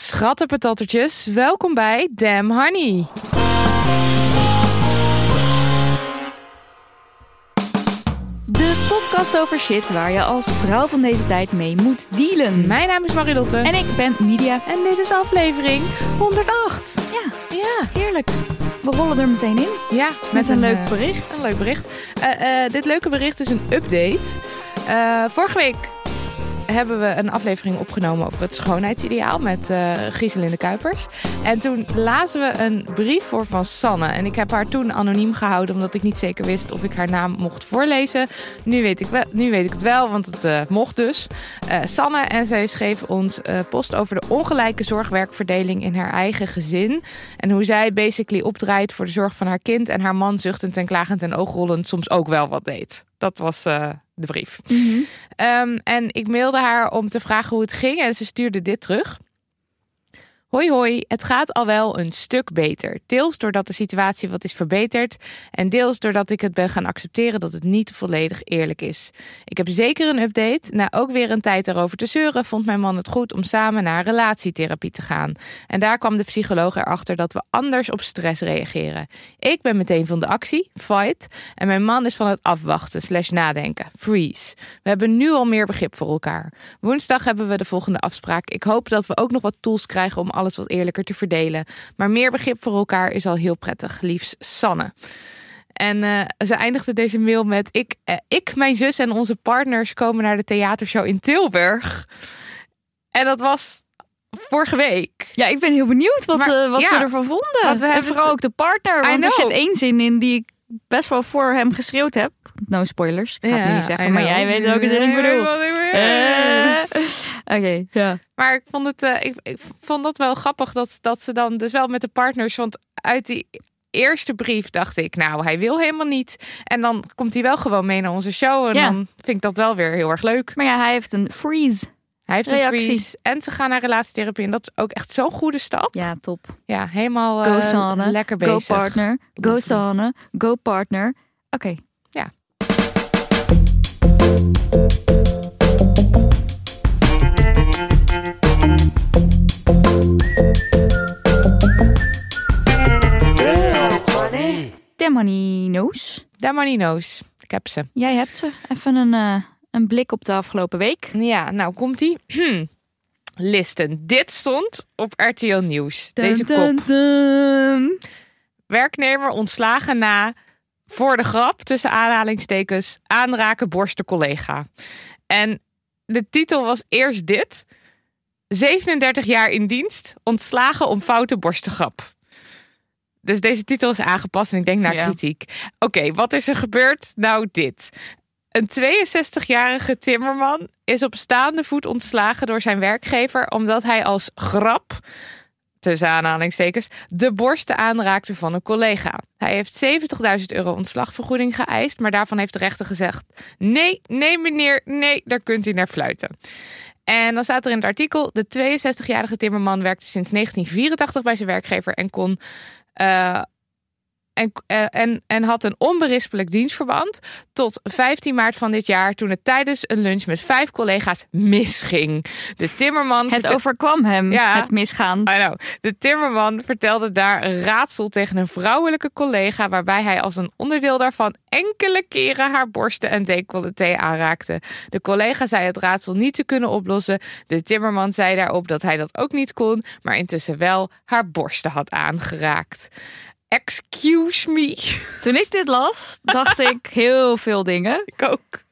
Schattenpatattertjes, welkom bij Damn Honey. De podcast over shit waar je als vrouw van deze tijd mee moet dealen. Mijn naam is Marilotte En ik ben Nidia. en dit is aflevering 108. Ja, Ja, heerlijk. We rollen er meteen in ja met een leuk eh, bericht. Een leuk bericht. Eh, eh, dit leuke bericht is een update. Eh, vorige week hebben we een aflevering opgenomen over het schoonheidsideaal met eh Gieselinde Kuipers. En toen lazen we een brief voor van Sanne. En ik heb haar toen anoniem gehouden omdat ik niet zeker wist of ik haar naam mocht voorlezen. Nu weet ik, wel, nu weet ik het wel, want het eh, mocht dus. Eh, Sanne en zij schreef ons eh, post over de ongelijke zorgwerkverdeling in haar eigen gezin. En hoe zij basically opdraait voor de zorg van haar kind. En haar man zuchtend en klagend en oogrollend soms ook wel wat deed. Dat was de brief. Ehm, en ik mailde haar om te vragen hoe het ging. En ze stuurde dit terug. Hoi hoi, het gaat al wel een stuk beter. Deels doordat de situatie wat is verbeterd. En deels doordat ik het ben gaan accepteren dat het niet volledig eerlijk is. Ik heb zeker een update. Na ook weer een tijd erover te zeuren, vond mijn man het goed om samen naar relatietherapie te gaan. En daar kwam de psycholoog erachter dat we anders op stress reageren. Ik ben meteen van de actie, fight. En mijn man is van het afwachten, slash nadenken, freeze. We hebben nu al meer begrip voor elkaar. Woensdag hebben we de volgende afspraak. Ik hoop dat we ook nog wat tools krijgen om alles wat eerlijker te verdelen. Maar meer begrip voor elkaar is al heel prettig. Liefst Sanne. En eh, ze eindigde deze mail met: ik, eh, ik, mijn zus en onze partners komen naar de theatershow in Tilburg. En dat was vorige week. Ja, ik ben heel benieuwd wat, Maar, ze, wat ja, ze ervan vonden. want we en hebben vooral ze- ook de partner. Want er zit één zin in die ik best wel voor hem geschreeuwd heb. No spoilers. Ik ga het nu niet zeggen, maar jij weet welke zin ik bedoel. Eh, Oké, ja. Maar ik vond, het, eh, ik, ik vond dat wel grappig dat, dat ze dan dus wel met de partners. Want uit die eerste brief dacht ik, nou, hij wil helemaal niet. En dan komt hij wel gewoon mee naar onze show. En Ja. dan vind ik dat wel weer heel erg leuk. Maar ja, hij heeft een freeze. Hij heeft een Reactie. freeze en ze gaan naar relatietherapie. En dat is ook echt zo'n goede stap. Ja, top. Ja, helemaal Go eh, lekker Go bezig. partner. Go Sanne. Go partner. Oké. Ja. Demonino's. Damanino's. Ik heb ze. Jij hebt ze. Even een, eh, een blik op de afgelopen week. Ja, nou komt ie. Listen, dit stond op RTL Nieuws. Deze kop. Werknemer ontslagen na voor de grap tussen aanhalingstekens aanraken borsten collega. En de titel was eerst dit. 37 jaar in dienst, ontslagen om foute borstengrap. Dus deze titel is aangepast en ik denk naar Ja. kritiek. Oké, wat is er gebeurd? Nou, dit. Een 62-jarige timmerman is op staande voet ontslagen door zijn werkgever omdat hij als grap, tussen aanhalingstekens, de borsten aanraakte van een collega. Hij heeft 70.000 euro ontslagvergoeding geëist, maar daarvan heeft de rechter gezegd: nee, nee meneer, nee, daar kunt u naar fluiten. En dan staat er in het artikel: de 62-jarige timmerman werkte sinds 1984 bij zijn werkgever en kon eh, en, eh, en, en had een onberispelijk dienstverband tot 15 maart van dit jaar, toen het tijdens een lunch met vijf collega's misging. De timmerman. Het overkwam hem, Ja. het misgaan. I know. De timmerman vertelde daar een raadsel tegen een vrouwelijke collega, waarbij hij als een onderdeel daarvan enkele keren haar borsten en decolleté aanraakte. De collega zei het raadsel niet te kunnen oplossen. De timmerman zei daarop dat hij dat ook niet kon, maar intussen wel haar borsten had aangeraakt. Excuse me. Toen ik dit las, dacht ik heel veel dingen. Ik ook.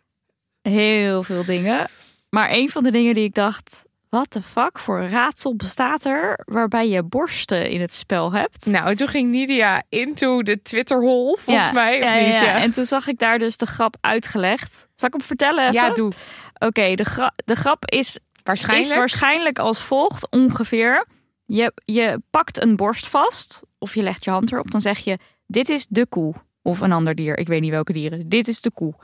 Heel veel dingen. Maar een van de dingen die ik dacht... Wat de fuck voor raadsel bestaat er waarbij je borsten in het spel hebt? Nou, en toen ging Nidia into de Twitterhol, volgens mij, of ja, niet? ja. En toen zag ik daar dus de grap uitgelegd. Zal ik hem vertellen even? Ja, doe. Oké, de, gra- de grap is, Waarschijnlijk. is waarschijnlijk als volgt ongeveer. Je, je pakt een borst vast of je legt je hand erop. Dan zeg je, dit is de koe. Of een ander dier, ik weet niet welke dieren. Dit is de koe.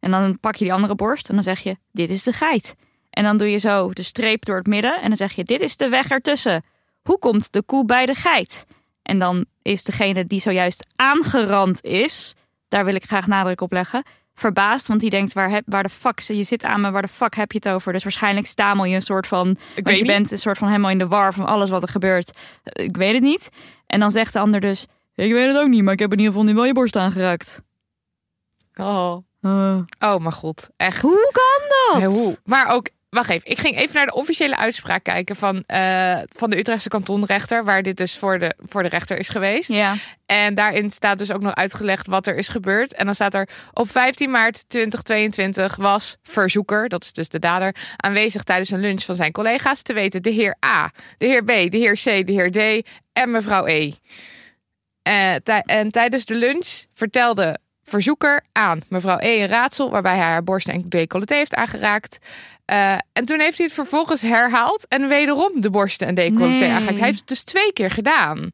En dan pak je die andere borst en dan zeg je, dit is de geit. En dan doe je zo de streep door het midden en dan zeg je, dit is de weg ertussen. Hoe komt de koe bij de geit? En dan is degene die zojuist aangerand is, daar wil ik graag nadruk op leggen, verbaasd. Want die denkt, waar, heb, waar de fuck, je zit aan me, waar de fuck heb je het over? Dus waarschijnlijk stamel je een soort van, Ik je niet. bent een soort van helemaal in de war van alles wat er gebeurt. Eh, Ik weet het niet. En dan zegt de ander dus, ik weet het ook niet, maar ik heb in ieder geval nu wel je borst aangeraakt. Oh. Eh, oh, mijn god. Echt. hoe kan dat? Ja, hoe? Maar ook, wacht even. Ik ging even naar de officiële uitspraak kijken van, eh, van de Utrechtse kantonrechter. Waar dit dus voor de, voor de rechter is geweest. Ja, En daarin staat dus ook nog uitgelegd wat er is gebeurd. En dan staat er op 15 maart 2022 was verzoeker, dat is dus de dader, aanwezig tijdens een lunch van zijn collega's. Te weten de heer A, de heer B, de heer C, de heer D en mevrouw E. Eh, tij- en tijdens de lunch vertelde verzoeker aan mevrouw E een raadsel waarbij hij haar borst en decolleté heeft aangeraakt. Eh, en toen heeft hij het vervolgens herhaald en wederom de borsten en decolleté Nee. aangeraakt. Hij heeft het dus twee keer gedaan.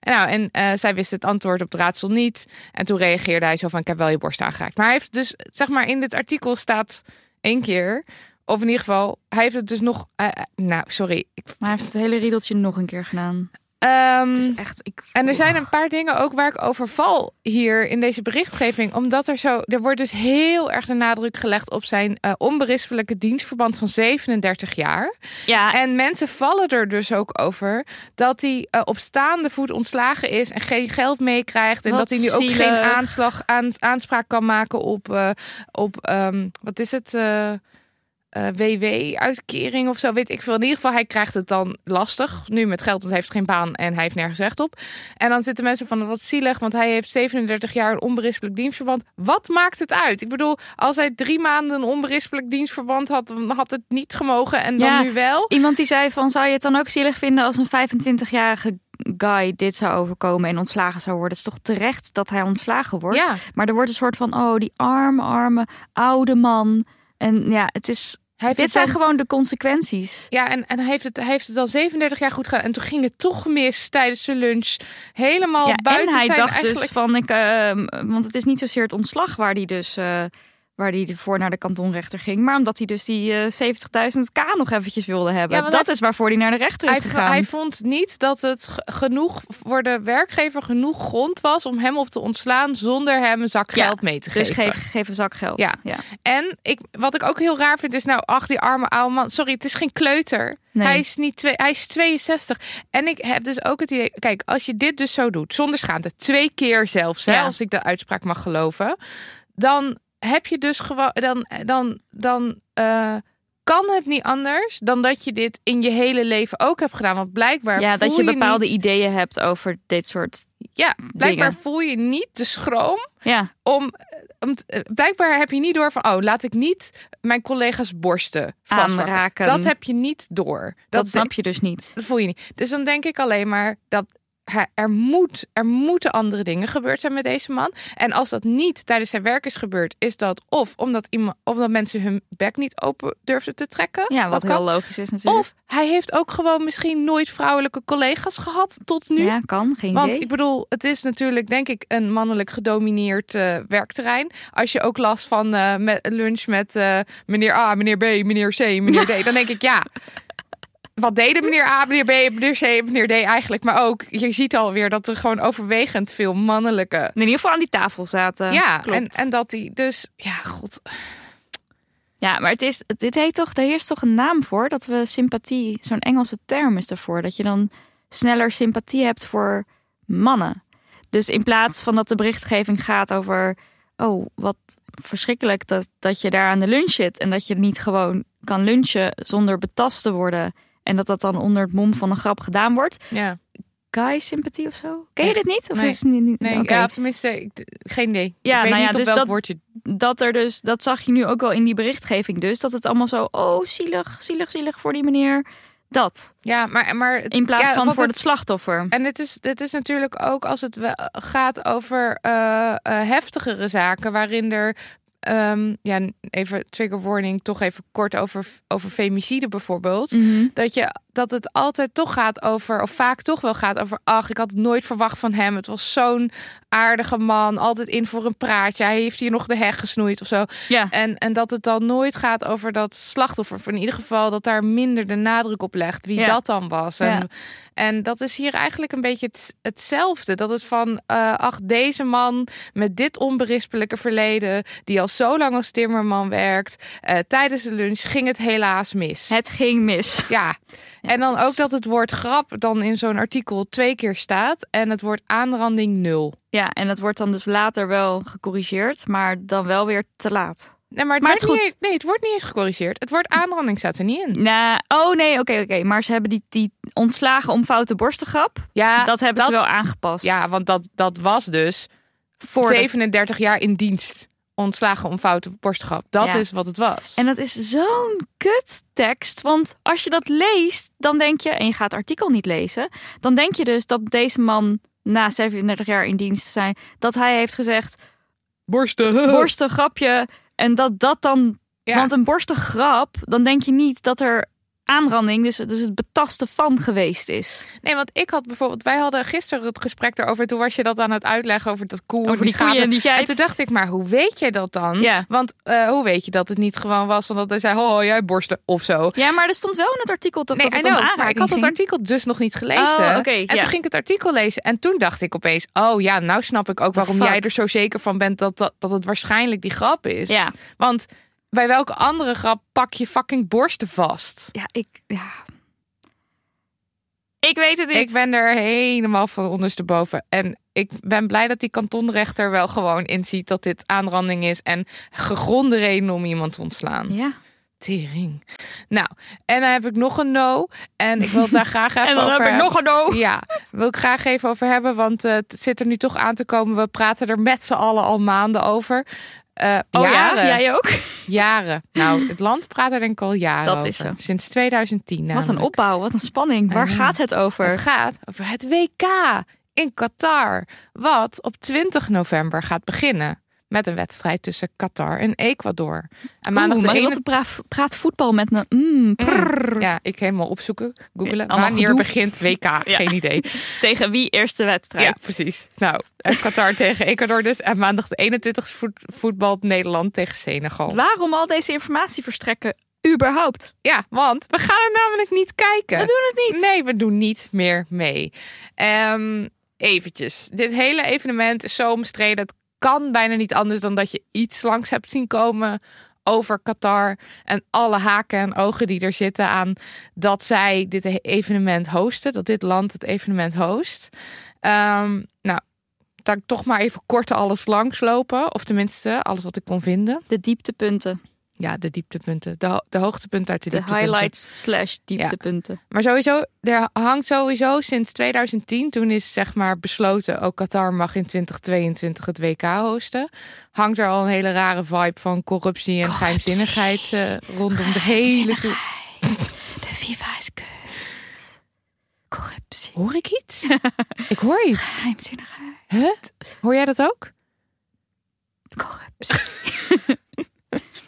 En Nou, en eh, zij wist het antwoord op het raadsel niet. En toen reageerde hij zo van, ik heb wel je borst aangeraakt. Maar hij heeft dus, zeg maar, in dit artikel staat één keer... Of in ieder geval, hij heeft het dus nog... eh, nou, sorry. Maar hij heeft het hele riedeltje nog een keer gedaan. Ehm, Het is echt, ik, en er zijn een paar dingen ook waar ik over val hier in deze berichtgeving. Omdat er zo, er wordt dus heel erg de nadruk gelegd op zijn eh, onberispelijke dienstverband van 37 jaar. Ja, En mensen vallen er dus ook over dat hij eh, op staande voet ontslagen is en geen geld meekrijgt. En Wat dat hij nu ook zielig. geen aanslag, aan, aanspraak kan maken op, eh, op ehm, wat is het? Eh, WW-uitkering of zo, weet ik veel. In ieder geval, hij krijgt het dan lastig. Nu met geld, want hij heeft geen baan en hij heeft nergens recht op. En dan zitten mensen van, wat zielig, want hij heeft 37 jaar een onberispelijk dienstverband. Wat maakt het uit? Ik bedoel, als hij drie maanden een onberispelijk dienstverband had, dan had het niet gemogen en dan Ja. nu wel. Iemand die zei van, zou je het dan ook zielig vinden als een 25-jarige guy dit zou overkomen en ontslagen zou worden? Het is toch terecht dat hij ontslagen wordt? Ja. Maar er wordt een soort van, oh, die arme, arme, oude man. En ja, het is, dit zijn gewoon de consequenties. Ja, en, en hij, heeft het, hij heeft het al 37 jaar goed gedaan. En toen ging het toch mis tijdens de lunch. Helemaal Ja, buiten en hij zijn dacht eigenlijk... dus van, ik, ehm, want het is niet zozeer het ontslag waar hij dus... eh, waar hij voor naar de kantonrechter ging. Maar omdat hij dus die eh 70.000 k nog eventjes wilde hebben. Ja, dat hij- is waarvoor hij naar de rechter is Hij, gegaan. hij vond niet dat het ge- genoeg voor de werkgever genoeg grond was om hem op te ontslaan zonder hem een zak Ja, geld mee te dus geven. geef, geef een zak geld. Ja. ja. En ik, wat ik ook heel raar vind is nou, ach die arme oude man. Sorry, het is geen kleuter. Nee. Hij is niet twee, hij is 62. En ik heb dus ook het idee, kijk, als je dit dus zo doet, zonder schaamte, twee keer zelfs, hè, Ja. als ik de uitspraak mag geloven, dan heb je dus gewoon, dan, dan, dan eh, kan het niet anders dan dat je dit in je hele leven ook hebt gedaan. Want blijkbaar Ja, dat je bepaalde niet, ideeën hebt over dit soort. ja, blijkbaar dingen. voel je niet de schroom Ja, om, eh, blijkbaar heb je niet door van oh laat ik niet mijn collega's borsten aanraken. Dat heb je niet door. dat snap je dus niet. Dat voel je niet. Dus dan denk ik alleen maar dat er, moet, er moeten andere dingen gebeurd zijn met deze man. En als dat niet tijdens zijn werk is gebeurd, is dat of omdat, iemand, omdat mensen hun bek niet open durfden te trekken. Ja, wat heel kan. logisch is natuurlijk. Of hij heeft ook gewoon misschien nooit vrouwelijke collega's gehad tot nu. ja, kan, geen Want idee. ik bedoel, het is natuurlijk denk ik een mannelijk gedomineerd eh, werkterrein. Als je ook last van eh, met, lunch met eh, meneer A, meneer B, meneer C, meneer D, dan denk ik ja. wat deden meneer A, meneer B, meneer C, meneer D eigenlijk? Maar ook, je ziet alweer dat er gewoon overwegend veel mannelijke... In ieder geval aan die tafel zaten. ja, Klopt. en, en dat die dus... Ja, god. Ja, maar het is, dit heet toch, daar heerst toch een naam voor dat we sympathie, zo'n Engelse term is ervoor, dat je dan sneller sympathie hebt voor mannen. Dus in plaats van dat de berichtgeving gaat over, oh, wat verschrikkelijk dat, dat je daar aan de lunch zit en dat je niet gewoon kan lunchen zonder betast te worden en dat dat dan onder het mom van een grap gedaan wordt. Ja, Guy sympathie of zo? Ken je dit niet? Of Nee. is het niet? niet- nee, ja, of tenminste, ik, geen idee. Ja, ik weet nou ja, niet op dus welk dat- woordje. dat er dus, dat zag je nu ook wel in die berichtgeving dus, dat het allemaal zo, oh, zielig, zielig, zielig voor die meneer. Dat. Ja, maar, maar het- In plaats ja, van voor het- het slachtoffer. En dit is, dit is natuurlijk ook als het gaat over eh, eh, heftigere zaken, waarin er. Ehm, ja, even trigger warning, toch even kort over, over femicide bijvoorbeeld. Mhm. Dat, je, dat het altijd toch gaat over, of vaak toch wel gaat over, ach, ik had het nooit verwacht van hem. Het was zo'n aardige man, altijd in voor een praatje. Hij heeft hier nog de heg gesnoeid of zo. Ja. En, en dat het dan nooit gaat over dat slachtoffer. Of in ieder geval dat daar minder de nadruk op legt wie Ja. dat dan was. En, Ja. en dat is hier eigenlijk een beetje het, hetzelfde. Dat het van, eh, ach, deze man met dit onberispelijke verleden, die al zo lang als timmerman werkt, eh, tijdens de lunch ging het helaas mis. Het ging mis. Ja, en dan is- ook dat het woord grap dan in zo'n artikel twee keer staat en het woord aanranding nul. Ja, en dat wordt dan dus later wel gecorrigeerd, maar dan wel weer te laat. Nee, maar het, Maar wordt, het niet, eens- nee, het wordt niet eens gecorrigeerd. Het woord aanranding staat er niet in. Nou, oh nee, oké, oké. Maar ze hebben die, die ontslagen om foute borstengrap. Ja, dat hebben ze wel aangepast. ja want dat, dat was dus voor de- 37 jaar in dienst ontslagen om foute borstgrap. Dat Ja. is wat het was. En dat is zo'n kuttekst. Want als je dat leest, dan denk je, en je gaat het artikel niet lezen, dan denk je dus dat deze man na 37 jaar in dienst te zijn, dat hij heeft gezegd, borsten. borsten, grapje. En dat dat dan, Ja. want een borstengrap, dan denk je niet dat er aanranding, dus, dus het betasten van geweest is. Nee, want ik had bijvoorbeeld, wij hadden gisteren het gesprek daarover. Toen was je dat aan het uitleggen over dat koe. en Over die koeien en die geit. En toen dacht ik, maar hoe weet je dat dan? Ja. Want eh, hoe weet je dat het niet gewoon was van dat hij zei, oh jij borsten of zo. Ja, maar er stond wel in het artikel dat, Nee, dat het know, maar ik had dat ging. artikel dus nog niet gelezen. Oh, oké, en ja. toen ging ik het artikel lezen en toen dacht ik opeens, oh ja, nou snap ik ook waarom jij er zo zeker van bent dat, dat, dat het waarschijnlijk die grap is. Ja. Want bij welke andere grap pak je fucking borsten vast? Ja, ik... Ja. Ik weet het niet. Ik ben er helemaal van ondersteboven. En ik ben blij dat die kantonrechter wel gewoon inziet dat dit aanranding is. En gegronde reden om iemand te ontslaan. Ja. Tering. Nou, en dan heb ik nog een no. En ik wil het daar graag even En dan over heb ik hebben. nog een no. Ja, wil ik graag even over hebben. Want eh, het zit er nu toch aan te komen. We praten er met z'n allen al maanden over. Eh, Oh jaren. ja, jij ook? Jaren. Nou, het land praat er denk ik al jaren Dat over. is zo. Sinds 2010 Wat een opbouw, wat een spanning. Waar gaat het over? Het gaat over het WK in Qatar. Wat op 20 november gaat beginnen. Met een wedstrijd tussen Qatar en Ecuador. En maandag Oeh, de praat, praat voetbal met een... Mm, prrr. Ja, ik helemaal opzoeken, googelen. Wanneer gedoe. begint WK? Geen idee. Tegen wie eerste wedstrijd? Ja, precies. Nou, eh, Qatar tegen Ecuador dus. En maandag de 21 voet, voetbal Nederland tegen Senegal. Waarom al deze informatie verstrekken? Überhaupt. Ja, want we gaan er namelijk niet kijken. We doen het niet. Nee, we doen niet meer mee. Ehm eventjes. Dit hele evenement is zo omstreden. Het kan bijna niet anders dan dat je iets langs hebt zien komen over Qatar. En alle haken en ogen die er zitten aan dat zij dit evenement hosten. Dat dit land het evenement host. Ehm, nou, ik toch maar even kort alles langslopen. Of tenminste, alles wat ik kon vinden. De dieptepunten. Ja, de dieptepunten. De, de hoogtepunten uit de, De dieptepunten. highlights slash dieptepunten. Maar sowieso, er hangt sowieso sinds 2010, toen is zeg maar besloten, ook Qatar mag in 2022 het WK hosten. Hangt er al een hele rare vibe van corruptie en geheimzinnigheid eh, rondom de hele. De FIFA is kut. Corruptie. Hoor ik iets? ik hoor iets. Geheimzinnigheid. Huh? Hoor jij dat ook? Corruptie.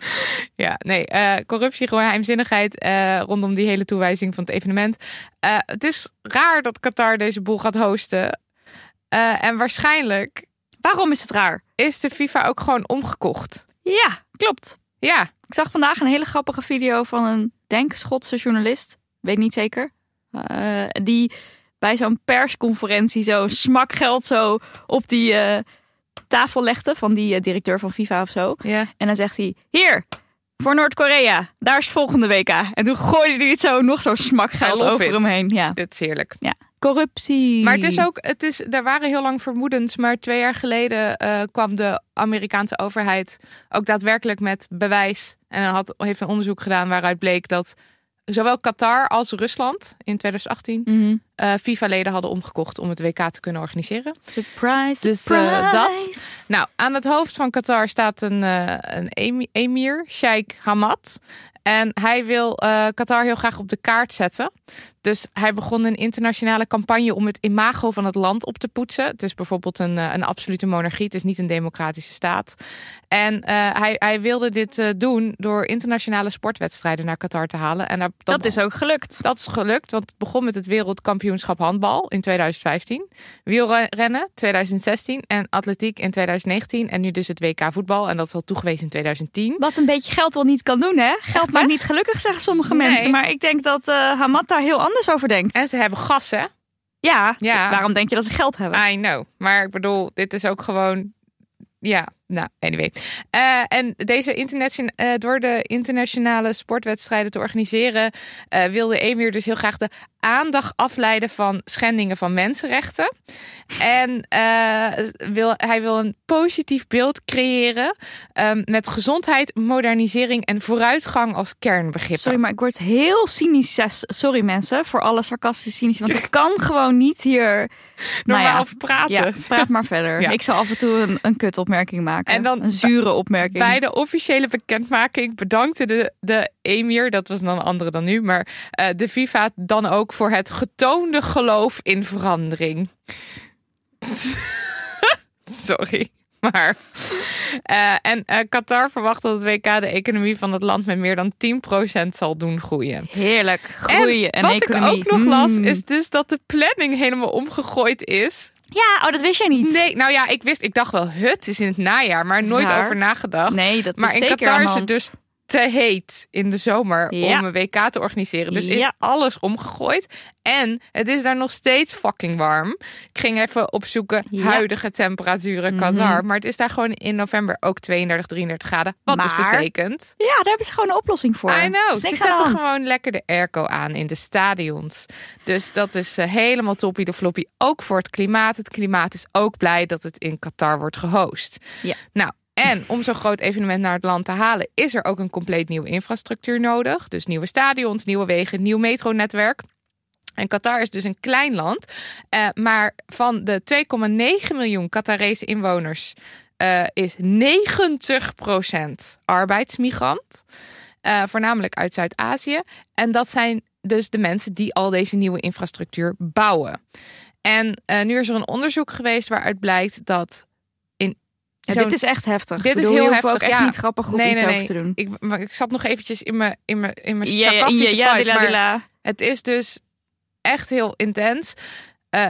Ja, nee, eh, corruptie, gewoon geheimzinnigheid eh, rondom die hele toewijzing van het evenement. Eh, het is raar dat Qatar deze boel gaat hosten. En waarschijnlijk Waarom is het raar? is de FIFA ook gewoon omgekocht. Ja, klopt. Ja, Ik zag vandaag een hele grappige video van een, denk Schotse journalist. weet niet zeker. Die bij zo'n persconferentie zo smakgeld zo op die tafel legde van die eh, directeur van FIFA of zo. Ja. En dan zegt hij, hier, voor Noord-Korea, daar is het volgende WK. En toen gooide hij het zo nog zo'n I smakgeld love over it. hem heen. Ja. Dit is heerlijk. Corruptie. Maar het is ook, het is, er waren heel lang vermoedens, maar twee jaar geleden eh, kwam de Amerikaanse overheid ook daadwerkelijk met bewijs en had, heeft een onderzoek gedaan waaruit bleek dat zowel Qatar als Rusland in 2018 Mhm. eh, FIFA-leden hadden omgekocht om het WK te kunnen organiseren. Surprise, Dus, eh, dat-. Nou, aan het hoofd van Qatar staat een, eh, een emi- emir, Sheikh Hamad. En hij wil eh, Qatar heel graag op de kaart zetten. Dus hij begon een internationale campagne om het imago van het land op te poetsen. Het is bijvoorbeeld een, eh, een absolute monarchie. Het is niet een democratische staat. En eh, hij, hij wilde dit eh, doen door internationale sportwedstrijden naar Qatar te halen. En daar- Dat is ook gelukt. dat is gelukt, want het begon met het wereldkampioenschap handbal in 2015. Wielrennen 2016 en atletiek in 2019. En nu dus het WK voetbal en dat is al toegewezen in 2010. Wat een beetje geld wel niet kan doen, hè? Geld maakt niet gelukkig, zeggen sommige Nee. mensen. Maar ik denk dat Hamad daar heel anders over denkt. En ze hebben gas, hè? Ja, Ja. waarom denk je dat ze geld hebben? I know. Maar ik bedoel, dit is ook gewoon... Ja, nou, anyway. Eh, en deze internation eh, door de internationale sportwedstrijden te organiseren... eh, wilde Emir dus heel graag de aandacht afleiden van schendingen van mensenrechten. En wil, hij wil een positief beeld creëren ehm, met gezondheid, modernisering en vooruitgang als kernbegrippen. Sorry, maar ik word heel cynisch. Sorry mensen voor alle sarcastische cynisch. Want ik kan gewoon niet hier... Normaal nou ja, over praten. Ja, praat maar verder. Ja. Ik zal af en toe een, een kutopmerking maken. En dan een zure opmerking. Bij de officiële bekendmaking bedankte de, de emir, dat was dan een andere dan nu, maar eh, de FIFA dan ook voor het getoonde geloof in verandering. Sorry, maar. eh, en eh, Qatar verwacht dat het WK de economie van het land met meer dan 10% zal doen groeien. Heerlijk. Groeien en, wat economie. ik ook nog las, Mm. is dus dat de planning helemaal omgegooid is. Ja, oh, dat wist jij niet. Nee, nou ja, ik wist, ik dacht wel, het is in het najaar, maar nooit Raar. over nagedacht. Nee, dat Maar is in zeker Qatar is het dus te heet in de zomer Ja. om een WK te organiseren. Dus is Ja. alles omgegooid. En het is daar nog steeds fucking warm. Ik ging even opzoeken Ja. huidige temperaturen Mhm. Qatar. Maar het is daar gewoon in november ook 32, 33 graden. Wat dus betekent... Ja, daar hebben ze gewoon een oplossing voor. I know. Ze zetten gewoon lekker de airco aan in de stadions. Dus dat is eh, helemaal toppie de floppie. Ook voor het klimaat. Het klimaat is ook blij dat het in Qatar wordt gehost. Ja. Nou, en om zo'n groot evenement naar het land te halen... is er ook een compleet nieuwe infrastructuur nodig. Dus nieuwe stadions, nieuwe wegen, nieuw metronetwerk. En Qatar is dus een klein land. eh, maar van de 2,9 miljoen Qatarese inwoners... eh, is 90% arbeidsmigrant. Eh, voornamelijk uit Zuid-Azië. En dat zijn dus de mensen die al deze nieuwe infrastructuur bouwen. En nu is er een onderzoek geweest waaruit blijkt dat. Ja, dit is echt heftig. Dit is heel ook heftig, echt ja. niet grappig of Nee, iets nee, over te doen. Ik, maar ik zat nog eventjes in mijn, in mijn, in mijn sarcastische ja, vibe, dila, maar dila. het is dus echt heel intens. Eh,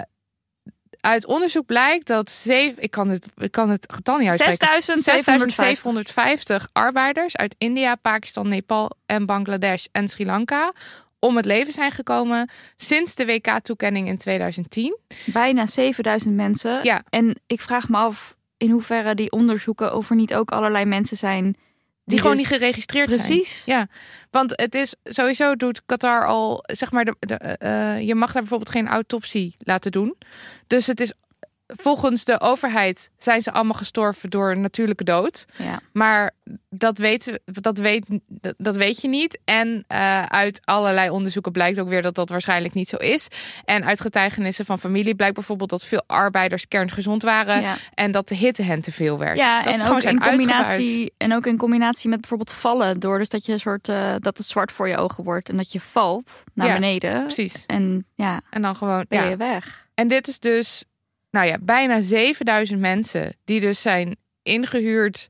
uit onderzoek blijkt dat zeven, ik kan het, ik kan het getal niet uitspreken. 6750. 6750 arbeiders uit India, Pakistan, Nepal en Bangladesh en Sri Lanka om het leven zijn gekomen sinds de WK-toekenning in 2010. Bijna 7000 mensen. Ja. En ik vraag me af in hoeverre die onderzoeken of er niet ook allerlei mensen zijn die, Die, gewoon dus- niet geregistreerd zijn. Precies. Ja, want het is sowieso doet Qatar al, zeg maar, de, de, eh, je mag daar bijvoorbeeld geen autopsie laten doen. Dus het is volgens de overheid zijn ze allemaal gestorven door een natuurlijke dood. Ja. Maar dat, weten, we- dat, weet, dat, dat weet je niet. En eh, uit allerlei onderzoeken blijkt ook weer dat dat waarschijnlijk niet zo is. En uit getuigenissen van familie blijkt bijvoorbeeld dat veel arbeiders kerngezond waren. Ja. En dat de hitte hen te veel werd. Ja, dat en ze gewoon ook zijn in combinatie en ook in combinatie met bijvoorbeeld vallen, door dus dat je een soort eh, dat het zwart voor je ogen wordt en dat je valt naar Ja, beneden. Precies. En ja, En dan gewoon. ben je weg. En dit is dus, nou ja, bijna 7000 mensen die dus zijn ingehuurd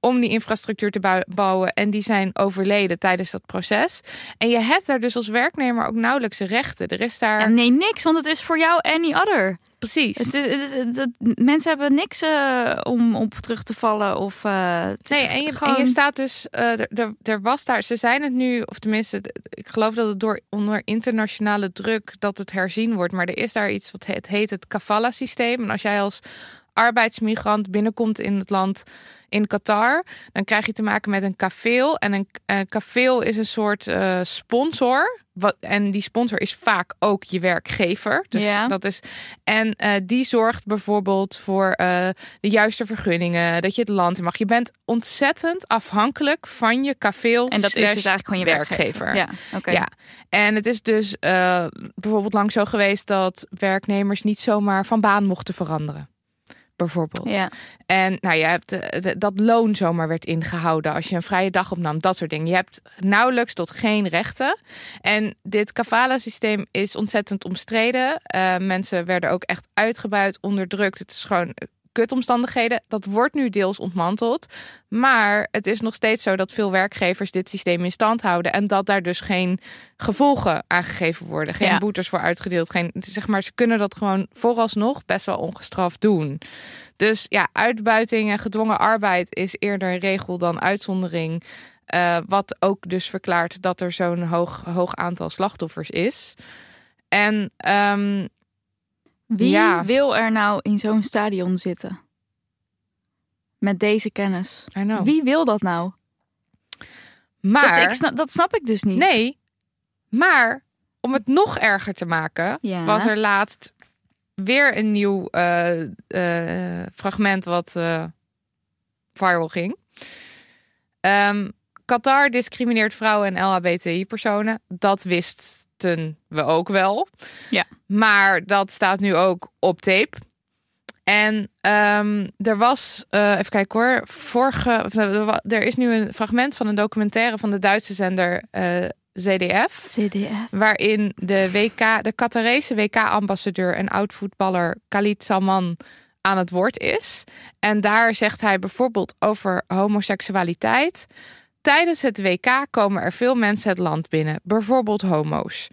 om die infrastructuur te bou- bouwen. En die zijn overleden tijdens dat proces. En je hebt daar dus als werknemer ook nauwelijks rechten. Er is daar Ja, nee, niks, want het is voor jou any other. precies. Het is, het is- het- het- mensen hebben niks eh, om op terug te vallen. Of, is Nee, en je, gewoon... en je staat dus, eh, er- was daar, ze zijn het nu, of tenminste, ik geloof dat het door onder internationale druk dat het herzien wordt, maar er is daar iets wat het heet het kafala-systeem. En als jij als arbeidsmigrant binnenkomt in het land in Qatar, dan krijg je te maken met een kafeel. En een, een kafeel is een soort eh, sponsor. Wat, en die sponsor is vaak ook je werkgever. Dus Ja. dat is, en eh, die zorgt bijvoorbeeld voor eh, de juiste vergunningen, dat je het land in mag. Je bent ontzettend afhankelijk van je kafeel. En dat is dus eigenlijk gewoon je werkgever. Ja, oké. Ja, en het is dus eh, bijvoorbeeld lang zo geweest dat werknemers niet zomaar van baan mochten veranderen. Bijvoorbeeld. Ja. En nou, je hebt eh, de- dat loon zomaar werd ingehouden als je een vrije dag opnam, dat soort dingen. Je hebt nauwelijks tot geen rechten. En dit kafala-systeem is ontzettend omstreden. Eh, mensen werden ook echt uitgebuit, onderdrukt. Het is gewoon kutomstandigheden. Dat wordt nu deels ontmanteld. Maar het is nog steeds zo dat veel werkgevers dit systeem in stand houden. En dat daar dus geen gevolgen aangegeven worden. Geen Ja. boetes voor uitgedeeld. Geen, zeg maar, ze kunnen dat gewoon vooralsnog best wel ongestraft doen. Dus ja, uitbuiting en gedwongen arbeid is eerder een regel dan uitzondering. Eh, wat ook dus verklaart dat er zo'n hoog, hoog aantal slachtoffers is. En ehm, Wie Ja. wil er nou in zo'n stadion zitten? Met deze kennis. I know. Wie wil dat nou? maar Dat, ik snap, dat snap ik dus niet. nee, maar om het nog erger te maken, Ja. was er laatst weer een nieuw eh, eh, fragment wat eh viral ging. Ehm, Qatar discrimineert vrouwen en LHBTI-personen. Dat wisten we ook wel. Ja. Maar dat staat nu ook op tape. En ehm, er was, eh, even kijken hoor, vorige, of, er is nu een fragment van een documentaire van de Duitse zender eh, ZDF. CDF. Waarin de, WK, de Qatarese WK-ambassadeur en oud-voetballer Khalid Salman aan het woord is. En daar zegt hij bijvoorbeeld over homoseksualiteit. Tijdens het WK komen er veel mensen het land binnen, bijvoorbeeld homo's.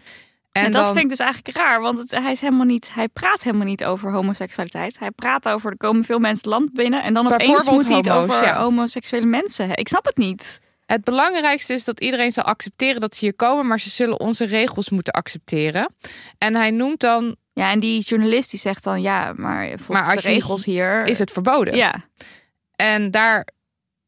En, dat dan- vind ik dus eigenlijk raar, want het, hij, is helemaal niet, hij praat helemaal niet over homoseksualiteit. Hij praat over er komen veel mensen het land binnen en dan opeens moet hij het homo's, over ja. homoseksuele mensen. Ik snap het niet. Het belangrijkste is dat iedereen zal accepteren dat ze hier komen, maar ze zullen onze regels moeten accepteren. En hij noemt dan, Ja, en die journalist die zegt dan ja, maar volgens Maar als de regels hier is het verboden? Ja, En daar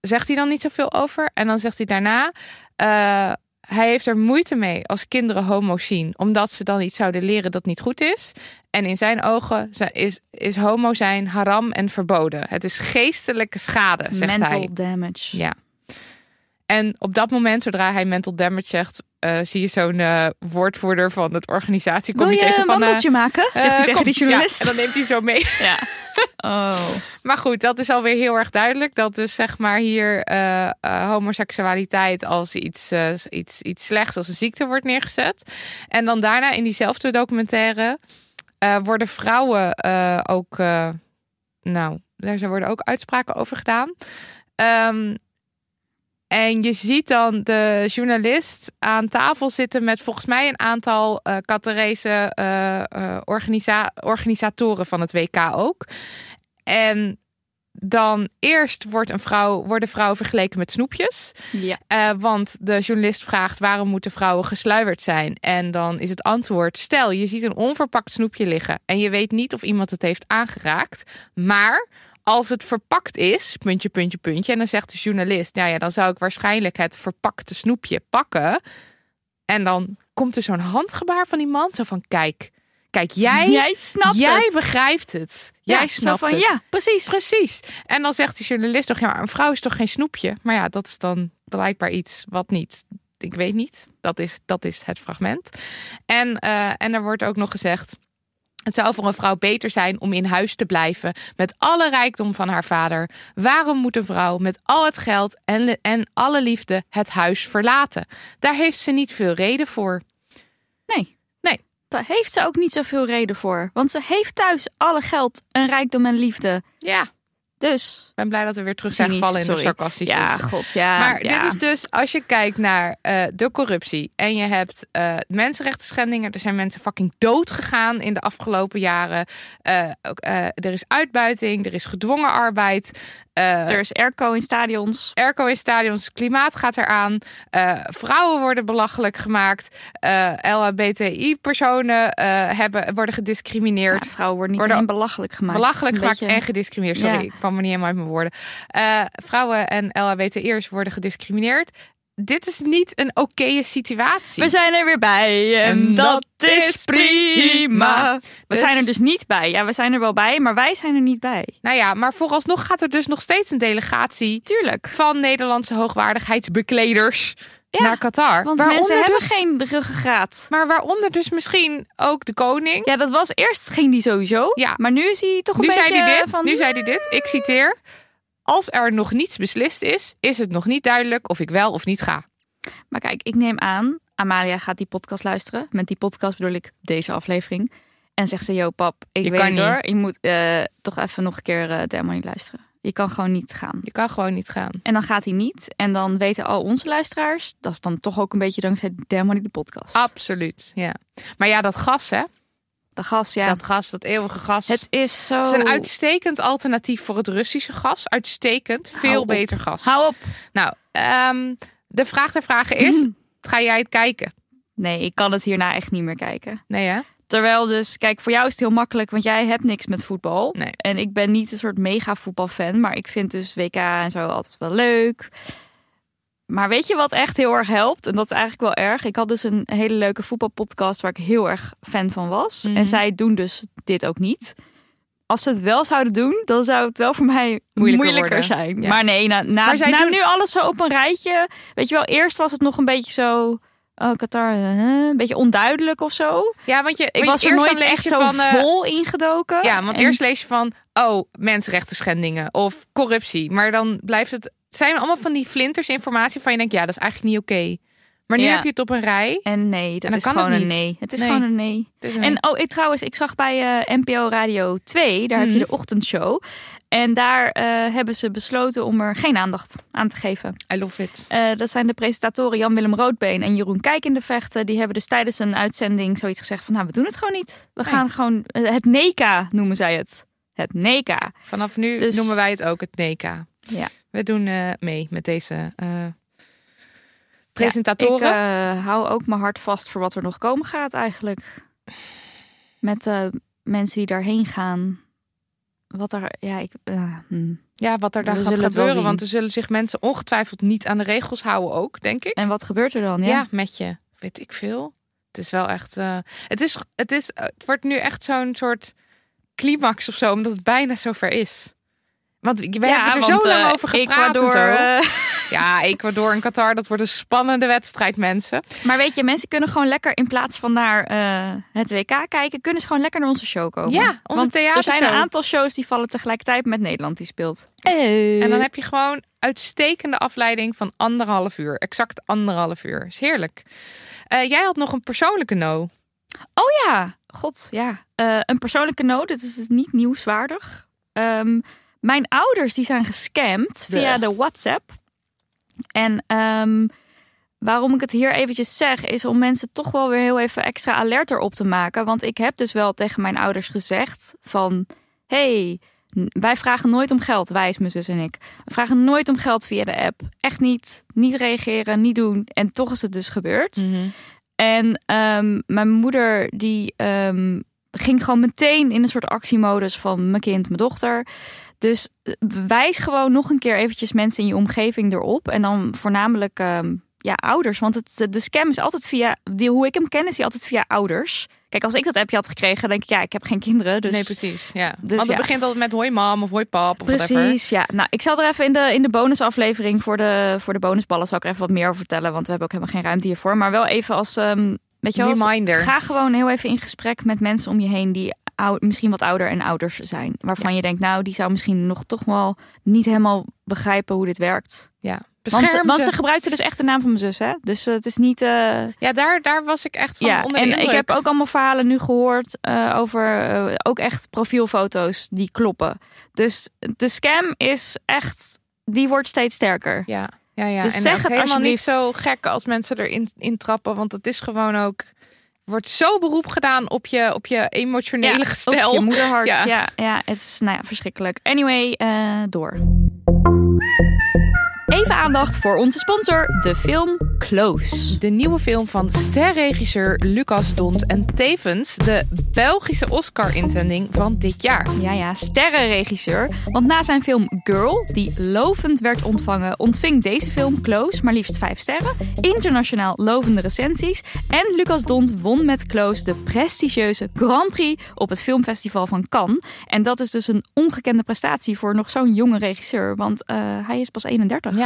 zegt hij dan niet zoveel over. En dan zegt hij daarna. eh, hij heeft er moeite mee als kinderen homo's zien, omdat ze dan iets zouden leren dat niet goed is. En in zijn ogen is, is homo zijn haram en verboden. Het is geestelijke schade, zegt mental hij. damage. Ja. En op dat moment, zodra hij mental damage zegt, eh, zie je zo'n eh, woordvoerder van het Wil organisatiecomité. je zo een van, eh, wandeltje maken? Zegt hij tegen journalist. Ja, en dan neemt hij zo mee. Ja. Oh. Maar goed, dat is alweer heel erg duidelijk. Dat dus zeg maar hier homoseksualiteit als iets, iets, iets slechts, als een ziekte wordt neergezet. En dan daarna in diezelfde documentaire worden vrouwen ook, nou, daar worden ook uitspraken over gedaan. Ehm, en je ziet dan de journalist aan tafel zitten met volgens mij een aantal eh Qatarese eh, eh, organisa- organisatoren van het WK ook. En dan eerst wordt een vrouw, worden vrouwen vergeleken met snoepjes. Ja. Want de journalist vraagt waarom moeten vrouwen gesluierd zijn? En dan is het antwoord: stel je ziet een onverpakt snoepje liggen en je weet niet of iemand het heeft aangeraakt, maar als het verpakt is, puntje, puntje, puntje, en dan zegt de journalist: nou ja, dan zou ik waarschijnlijk het verpakte snoepje pakken. En dan komt er zo'n handgebaar van die man, zo van: kijk, kijk, jij, Jij snapt jij het. begrijpt het, jij Ja, snapt van, het. Ja, precies. Precies. En dan zegt die journalist toch, ja, maar een vrouw is toch geen snoepje? Maar ja, dat is dan blijkbaar iets wat niet. Ik weet niet. Dat is, dat is het fragment. En, eh, en er wordt ook nog gezegd. Het zou voor een vrouw beter zijn om in huis te blijven met alle rijkdom van haar vader. Waarom moet een vrouw met al het geld en, en alle liefde het huis verlaten? Daar heeft ze niet veel reden voor. Nee. Nee. Daar heeft ze ook niet zoveel reden voor. Want ze heeft thuis alle geld en rijkdom en liefde. Ja, Dus, Ik ben blij dat we weer terug zijn gevallen in de sarcastische. ja, god, ja. Maar ja. dit is dus, als je kijkt naar eh, de corruptie en je hebt eh mensenrechten schendingen, er zijn mensen fucking dood gegaan in de afgelopen jaren. Ook, eh, er is uitbuiting, er is gedwongen arbeid. Eh, Er is airco in stadions. Airco in stadions, klimaat gaat eraan. eh, vrouwen worden belachelijk gemaakt. LHBTI-personen eh, hebben, worden gediscrimineerd. Ja, vrouwen worden niet Worden alleen belachelijk gemaakt. belachelijk gemaakt en gediscrimineerd. Sorry, Ja. ik kwam er niet helemaal uit mijn woorden. Vrouwen en LHBTI'ers worden gediscrimineerd. Dit is niet een oké situatie. We zijn er weer bij en, En dat, dat is prima. prima. We Dus- zijn er dus niet bij. Ja, we zijn er wel bij, maar wij zijn er niet bij. Nou ja, maar vooralsnog gaat er dus nog steeds een delegatie Tuurlijk. van Nederlandse hoogwaardigheidsbekleders Ja, naar Qatar. Want Waaronder mensen hebben dus- geen ruggengraat. Maar waaronder dus misschien ook de koning. Ja, dat was eerst ging die sowieso. Ja. Maar nu is hij toch een nu beetje zei hij dit. van... Nu zei hij dit. Ik citeer. Als er nog niets beslist is, is het nog niet duidelijk of ik wel of niet ga. Maar kijk, ik neem aan, Amalia gaat die podcast luisteren. Met die podcast bedoel ik deze aflevering. En zegt ze, yo pap, ik Je weet het niet. hoor. Je moet eh, toch even nog een keer uh, helemaal niet luisteren. Je kan gewoon niet gaan. Je kan gewoon niet gaan. En dan gaat hij niet. En dan weten al onze luisteraars, dat is dan toch ook een beetje dankzij niet de podcast. Absoluut, ja. Maar ja, dat gas, hè? De gas, ja. Dat gas, dat eeuwige gas. het is zo... Het is een uitstekend alternatief voor het Russische gas. Uitstekend. Veel beter gas. Hou op. Nou, ehm, de vraag der vragen is: ga jij het kijken? Nee, ik kan het hierna echt niet meer kijken. Nee, hè? Terwijl dus, kijk, voor jou is het heel makkelijk, want jij hebt niks met voetbal. Nee. En ik ben niet een soort mega voetbalfan, maar ik vind dus WK en zo altijd wel leuk. Maar weet je wat echt heel erg helpt? En dat is eigenlijk wel erg. Ik had dus een hele leuke voetbalpodcast waar ik heel erg fan van was. Mhm. En zij doen dus dit ook niet. Als ze het wel zouden doen, dan zou het wel voor mij moeilijker, zijn. Ja. Maar nee, na, na, Maar zij na doen- nu alles zo op een rijtje. Weet je wel, eerst was het nog een beetje zo... Oh, Qatar, eh, een beetje onduidelijk of zo. Ja, want je, Ik was er nooit echt zo van, eh, vol ingedoken. Ja, want En- eerst lees je van, oh, mensenrechten schendingen of corruptie. Maar dan blijft het zijn allemaal van die flinters informatie van je denkt, ja, dat is eigenlijk niet oké. Maar nu Ja. heb je het op een rij. En nee, dat is gewoon een nee. Het is Nee. gewoon een nee. Een- En oh, ik, trouwens, ik zag bij eh, NPO Radio 2, daar heb je Mhm. de ochtendshow. En daar eh, hebben ze besloten om er geen aandacht aan te geven. I love it. Eh, dat zijn de presentatoren Jan-Willem Roodbeen en Jeroen Kijk in de Vechten. Die hebben dus tijdens een uitzending zoiets gezegd van... nou, we doen het gewoon niet. We Nee. gaan gewoon... het NECA noemen zij het. Het NECA. Vanaf nu Dus- noemen wij het ook het NECA. Ja. We doen eh, mee met deze eh, Ik presentatoren. eh, hou ook mijn hart vast voor wat er nog komen gaat eigenlijk. Met mensen die daarheen gaan. Wat er... Ja, ik... eh, hm. ja, wat er daar we gaat gebeuren. Want er zullen zich mensen ongetwijfeld niet aan de regels houden ook, denk ik. En wat gebeurt er dan? Ja, Ja. met je. Weet ik veel. Het is wel echt. het, is, het, is, het wordt nu echt zo'n soort climax of zo, omdat het bijna zover is. Want we hebben er want, zo lang eh, over gepraat. Ecuador, en zo. Ja, Ecuador en Qatar, dat wordt een spannende wedstrijd, mensen. maar weet je, mensen kunnen gewoon lekker in plaats van naar eh, het WK kijken, kunnen ze gewoon lekker naar onze show komen. Ja, onze Want er zijn een aantal shows die vallen tegelijkertijd met Nederland die speelt. Hey. En dan heb je gewoon uitstekende afleiding van anderhalf uur. Exact anderhalf uur. Is heerlijk. Eh, jij had nog een persoonlijke no. Oh ja, god, ja. Eh, een persoonlijke noot, dit is dus niet nieuwswaardig. Ehm, mijn ouders die zijn gescamd via de WhatsApp. En ehm, waarom ik het hier eventjes zeg, is om mensen toch wel weer heel even extra alert erop te maken. Want ik heb dus wel tegen mijn ouders gezegd van... hey, wij vragen nooit om geld, wij is mijn zus en ik. We vragen nooit om geld via de app. Echt niet. Niet reageren, niet doen. En toch is het dus gebeurd. En ehm, mijn moeder die ehm, ging gewoon meteen in een soort actiemodus van mijn kind, mijn dochter. Dus eh, wijs gewoon nog een keer eventjes mensen in je omgeving erop. En dan voornamelijk ehm, ja, ouders. Want het, de scam is altijd via, die, hoe ik hem ken, is die altijd via ouders. Kijk, als ik dat appje had gekregen, denk ik, ja, ik heb geen kinderen. Dus nee, precies. Ja. dus Want het ja. begint altijd met hoi mam of hoi pap of whatever. Precies, ja. Nou, ik zal er even in de, in de bonusaflevering voor de, voor de bonusballen zal ik er even wat meer over vertellen. Want we hebben ook helemaal geen ruimte hiervoor. Maar wel even als, ehm weet je wel, ga gewoon heel even in gesprek met mensen om je heen die oud, misschien wat ouder en ouders zijn. Waarvan je denkt, nou, die zou misschien nog toch wel niet helemaal begrijpen hoe dit werkt. Ja. Want, ze- want ze. gebruikte dus echt de naam van mijn zus, hè? Dus eh, het is niet. eh, Ja, daar, daar was ik echt van ja, onder de en indruk. ik heb ook allemaal verhalen nu gehoord eh, over ook echt profielfoto's die kloppen. Dus de scam is echt, die wordt steeds sterker. Ja, ja, ja. Dus en zeg het helemaal niet zo gek als mensen erin in trappen. Want het is gewoon ook... wordt zo beroep gedaan op je, op je emotionele Ja, gestel. Op je moederhart. Ja. Ja. Ja, het is nou ja, verschrikkelijk. Anyway, eh, door. Even aandacht voor onze sponsor, de film Close. De nieuwe film van sterregisseur Lucas Dont en tevens de Belgische Oscar-inzending van dit jaar. Ja, ja, sterrenregisseur. Want na zijn film Girl, die lovend werd ontvangen, ontving deze film Close maar liefst vijf sterren, internationaal lovende recensies. En Lucas Dont won met Close de prestigieuze Grand Prix op het filmfestival van Cannes. En dat is dus een ongekende prestatie voor nog zo'n jonge regisseur, want eh, hij is pas 31. Ja,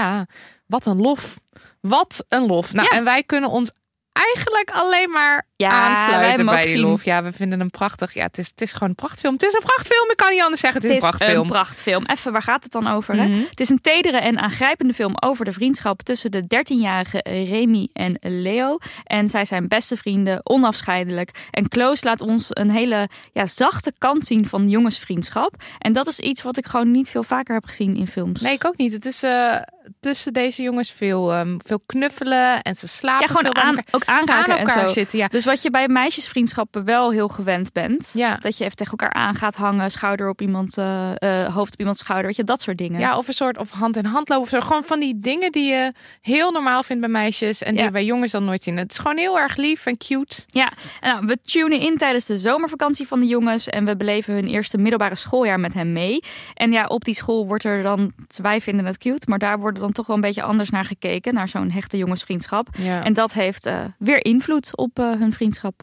wat een lof. Wat een lof. Nou, Ja. en wij kunnen ons eigenlijk alleen maar Ja, aansluiten bij die lof. Ja, we vinden hem prachtig. Ja, het is, het is gewoon een prachtfilm. Het is een prachtfilm. Ik kan niet anders zeggen. Het is, een prachtfilm. een prachtfilm. Even, waar gaat het dan over? Hè? Mhm. Het is een tedere en aangrijpende film over de vriendschap tussen de 13-jarige Remy en Leo. En zij zijn beste vrienden, onafscheidelijk. En Close laat ons een hele ja, zachte kant zien van jongensvriendschap. En dat is iets wat ik gewoon niet veel vaker heb gezien in films. Nee, ik ook niet. Het is eh, tussen deze jongens veel, ehm, veel knuffelen en ze slapen ja, veel gewoon bij aan, elkaar. ook aanraken aan en elkaar zo. zitten. Ja. Dus wat je bij meisjesvriendschappen wel heel gewend bent. Ja. Dat je even tegen elkaar aan gaat hangen, schouder op iemand, eh, eh, hoofd op iemands schouder. Weet je, dat soort dingen. ja, of een soort of hand in hand lopen. Of zo. Gewoon van die dingen die je heel normaal vindt bij meisjes en die Ja. je bij jongens dan nooit zien. Het is gewoon heel erg lief en cute. Ja, en nou, we tunen in tijdens de zomervakantie van de jongens en we beleven hun eerste middelbare schooljaar met hen mee. En ja, op die school wordt er dan, wij vinden het cute, maar daar wordt dan toch wel een beetje anders naar gekeken, naar zo'n hechte jongensvriendschap. Ja. En dat heeft eh, weer invloed op eh, hun vriendschap.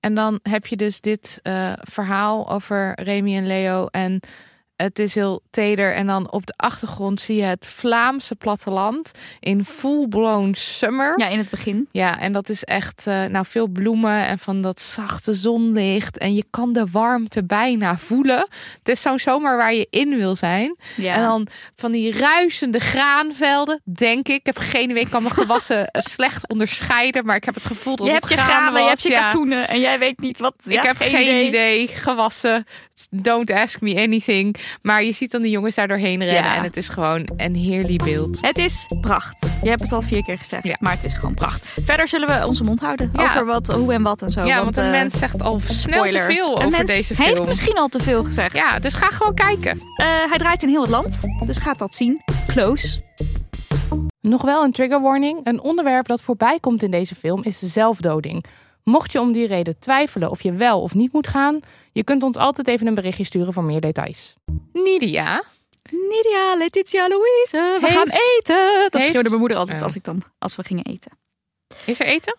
En dan heb je dus dit eh, verhaal over Remy en Leo. En het is heel teder. En dan op de achtergrond zie je het Vlaamse platteland in full-blown summer. Ja, in het begin. Ja, en dat is echt eh, nou, veel bloemen en van dat zachte zonlicht. En je kan de warmte bijna voelen. Het is zo'n zomer waar je in wil zijn. Ja. En dan van die ruisende graanvelden, denk ik. Ik heb geen idee, ik kan mijn gewassen slecht onderscheiden. Maar ik heb het gevoel dat je het hebt je graan granen, je was. hebt je Ja. katoenen en jij weet niet wat. Ik Ja, heb geen, idee. Gewassen. Don't ask me anything. Maar je ziet dan de jongens daar doorheen rennen. Ja. En het is gewoon een heerlijk beeld. Het is pracht. Je hebt het al vier keer gezegd, Ja. maar het is gewoon pracht. Verder zullen we onze mond houden Ja. over wat, hoe en wat en zo. ja, want een eh, mens zegt al snel te veel Een over deze heeft film. misschien al te veel gezegd. Ja, dus ga gewoon kijken. Eh, hij draait in heel het land, dus gaat dat zien. Close. Nog wel een trigger warning. Een onderwerp dat voorbij komt in deze film is zelfdoding. Mocht je om die reden twijfelen of je wel of niet moet gaan, je kunt ons altijd even een berichtje sturen voor meer details. Nidia, Nidia, Letitia, Louise, we Heeft- gaan eten. Dat heeft- schreeuwde mijn moeder altijd Ja. als, ik dan, als we gingen eten. is er eten?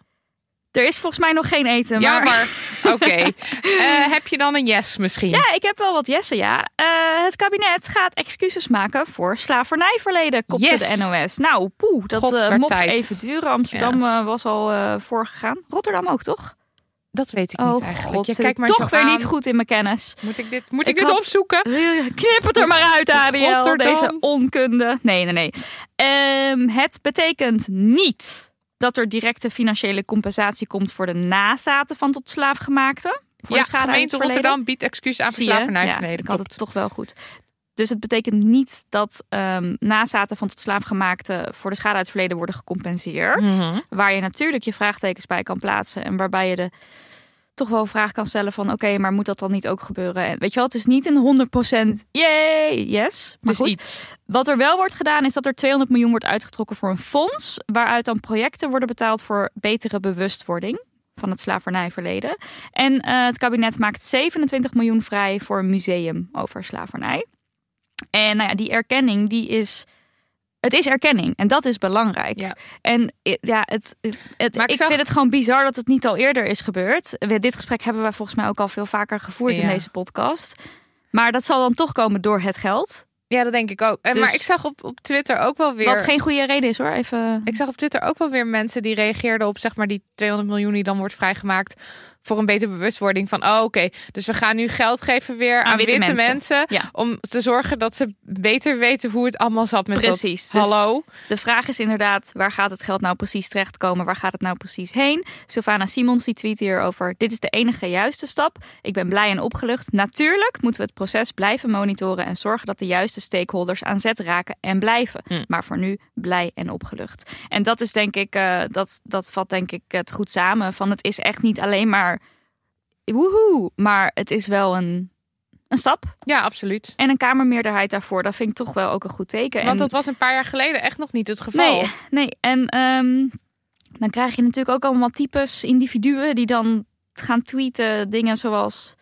Er is volgens mij nog geen eten, maar... Ja, maar oké. Eh, heb je dan een yes misschien? Ja, ik heb wel wat jessen, ja. Eh, het kabinet gaat excuses maken voor slavernijverleden, kopte Yes. de NOS. Nou, poeh, dat eh, mocht tijd. even duren. Amsterdam was al eh voorgegaan. Rotterdam ook, toch? Dat weet ik oh niet eigenlijk. god, Je kijkt maar toch weer aan. niet goed in mijn kennis. Moet ik dit, moet Ik ik dit had- opzoeken? Knip het er maar uit, Ariel. Deze onkunde. Nee, nee, nee. Ehm, het betekent niet dat er directe financiële compensatie komt voor de nazaten van tot slaafgemaakten. Voor Ja, de schade gemeente. Rotterdam biedt excuus aan verslavernijverleden. Ja, ik had het toch wel goed. Dus het betekent niet dat ehm, nazaten van tot slaafgemaakten voor de schade uit het verleden worden gecompenseerd. Mhm. Waar je natuurlijk je vraagtekens bij kan plaatsen. En waarbij je de toch wel een vraag kan stellen van... oké, maar moet dat dan niet ook gebeuren? En weet je wel, het is niet een 100% yay, yes. Maar goed, iets. wat er wel wordt gedaan is dat er 200 miljoen wordt uitgetrokken voor een fonds... waaruit dan projecten worden betaald voor betere bewustwording van het slavernijverleden. En eh, het kabinet maakt 27 miljoen vrij voor een museum over slavernij. En nou ja, die erkenning, die is... Het is erkenning en dat is belangrijk. Ja. En ja, het, ik ik zag- vind het gewoon bizar dat het niet al eerder is gebeurd. Dit gesprek hebben we volgens mij ook al veel vaker gevoerd in deze podcast. Maar dat zal dan toch komen door het geld. Ja, dat denk ik ook. En, Dus- maar ik zag op, op Twitter ook wel weer... Wat geen goede reden is hoor. Even. Ik zag op Twitter ook wel weer mensen die reageerden op zeg maar die 200 miljoen die dan wordt vrijgemaakt voor een betere bewustwording van, oh oké, dus we gaan nu geld geven weer aan, witte, mensen, Ja. om te zorgen dat ze beter weten hoe het allemaal zat met Precies, dat. dus- Hallo. De vraag is inderdaad, waar gaat het geld nou precies terechtkomen? Waar gaat het nou precies heen? Sylvana Simons die tweet hierover. Dit is de enige juiste stap. Ik ben blij en opgelucht. Natuurlijk moeten we het proces blijven monitoren en zorgen dat de juiste stakeholders aan zet raken en blijven. Hm. Maar voor nu blij en opgelucht. En dat is denk ik, eh, dat, dat vat denk ik het goed samen. Van het is echt niet alleen maar woehoe, maar het is wel een, een stap. Ja, absoluut. En een kamermeerderheid daarvoor, dat vind ik toch wel ook een goed teken. Want en dat was een paar jaar geleden echt nog niet het geval. Nee, nee. En ehm, dan krijg je natuurlijk ook allemaal types, individuen die dan gaan tweeten dingen zoals...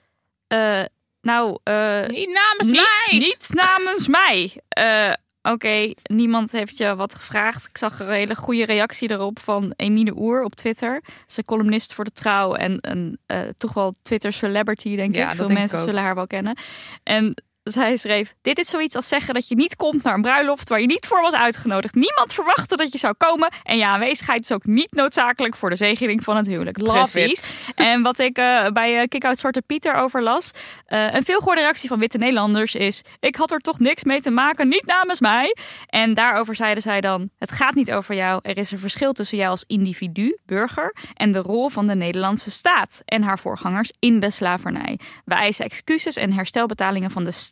eh, nou, eh, Niet namens niet, mij. niet namens mij. Eh, Oké, niemand heeft je wat gevraagd. Ik zag een hele goede reactie erop van Emine Oer op Twitter. Ze is columnist voor de Trouw en een eh, toch wel Twitter celebrity, denk Ja, ik. Veel mensen zullen haar wel kennen. En zij schreef: Dit is zoiets als zeggen dat je niet komt naar een bruiloft waar je niet voor was uitgenodigd. Niemand verwachtte dat je zou komen. En je aanwezigheid is ook niet noodzakelijk voor de zegening van het huwelijk. Love Precies. En wat ik eh, bij eh Kick-Out Zwarte Pieter over las. eh, een veelgehoorde reactie van witte Nederlanders is: Ik had er toch niks mee te maken, niet namens mij. En daarover zeiden zij dan: Het gaat niet over jou. Er is een verschil tussen jou als individu, burger, en de rol van de Nederlandse staat en haar voorgangers in de slavernij. We eisen excuses en herstelbetalingen van de staat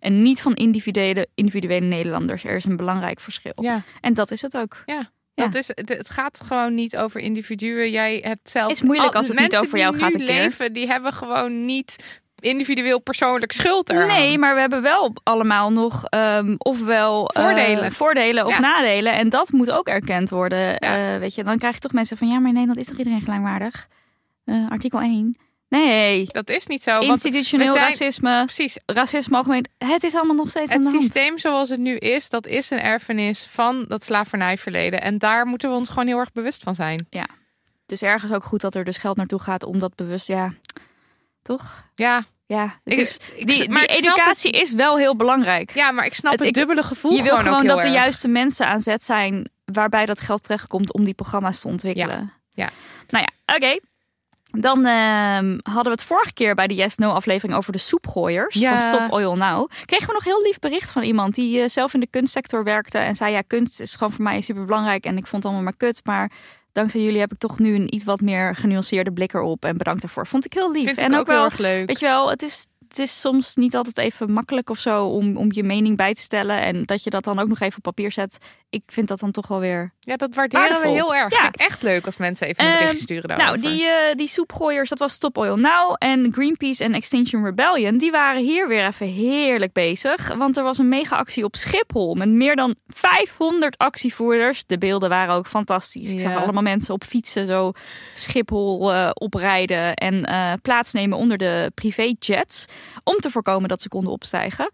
en niet van individuele, individuele Nederlanders. Er is een belangrijk verschil. Ja, En dat is het ook. ja. Ja. Dat is, het, het gaat gewoon niet over individuen. Jij hebt zelf. Is moeilijk al- als het niet over jou die gaat keer. leven, die hebben gewoon niet individueel persoonlijk schuld eraan. Nee, maar we hebben wel allemaal nog ehm, ofwel eh, Voordelen. voordelen of Ja. nadelen. En dat moet ook erkend worden. Ja. Eh, weet je, dan krijg je toch mensen van ja, maar in Nederland is toch iedereen gelijkwaardig? Eh, artikel 1. Nee. Dat is niet zo. Institutioneel zijn- racisme, precies, racisme algemeen. Het is allemaal nog steeds aan het systeem zoals het nu is, dat is een erfenis van dat slavernijverleden. En daar moeten we ons gewoon heel erg bewust van zijn. Dus ergens ook goed dat er dus geld naartoe gaat om dat bewust, ja, toch? Ja, Ja, ik, is, ik- die, maar die educatie is wel heel belangrijk. ja, maar ik snap Het- dubbele gevoel je wil gewoon, dat de juiste mensen aan zet zijn waarbij dat geld terechtkomt om die programma's te ontwikkelen. Ja. Nou ja, oké. Dan ehm, hadden we het vorige keer bij de Yes No aflevering over de soepgooiers Ja. van Stop Oil Now. Kregen we nog heel lief bericht van iemand die eh, zelf in de kunstsector werkte en zei ja, kunst is gewoon voor mij super belangrijk en ik vond het allemaal maar kut, maar dankzij jullie heb ik toch nu een iets wat meer genuanceerde blik erop en bedankt daarvoor. Vond ik heel lief. Vind en ik ook, heel wel erg leuk. Weet je wel, het is, het is soms niet altijd even makkelijk of zo om, om je mening bij te stellen. En dat je dat dan ook nog even op papier zet. Ik vind dat dan toch wel weer. Ja, dat waarderen Waardevol. we heel erg. Ja. Vind ik echt leuk als mensen even een Ehm, berichtje sturen daarover. Nou, die, eh, die soepgooiers, dat was Stop Oil Now. En Greenpeace en Extinction Rebellion, die waren hier weer even heerlijk bezig. Want er was een mega-actie op Schiphol met meer dan 500 actievoerders. De beelden waren ook fantastisch. Ik zag allemaal mensen op fietsen zo Schiphol eh, oprijden en eh, plaatsnemen onder de privéjets. Om te voorkomen dat ze konden opstijgen.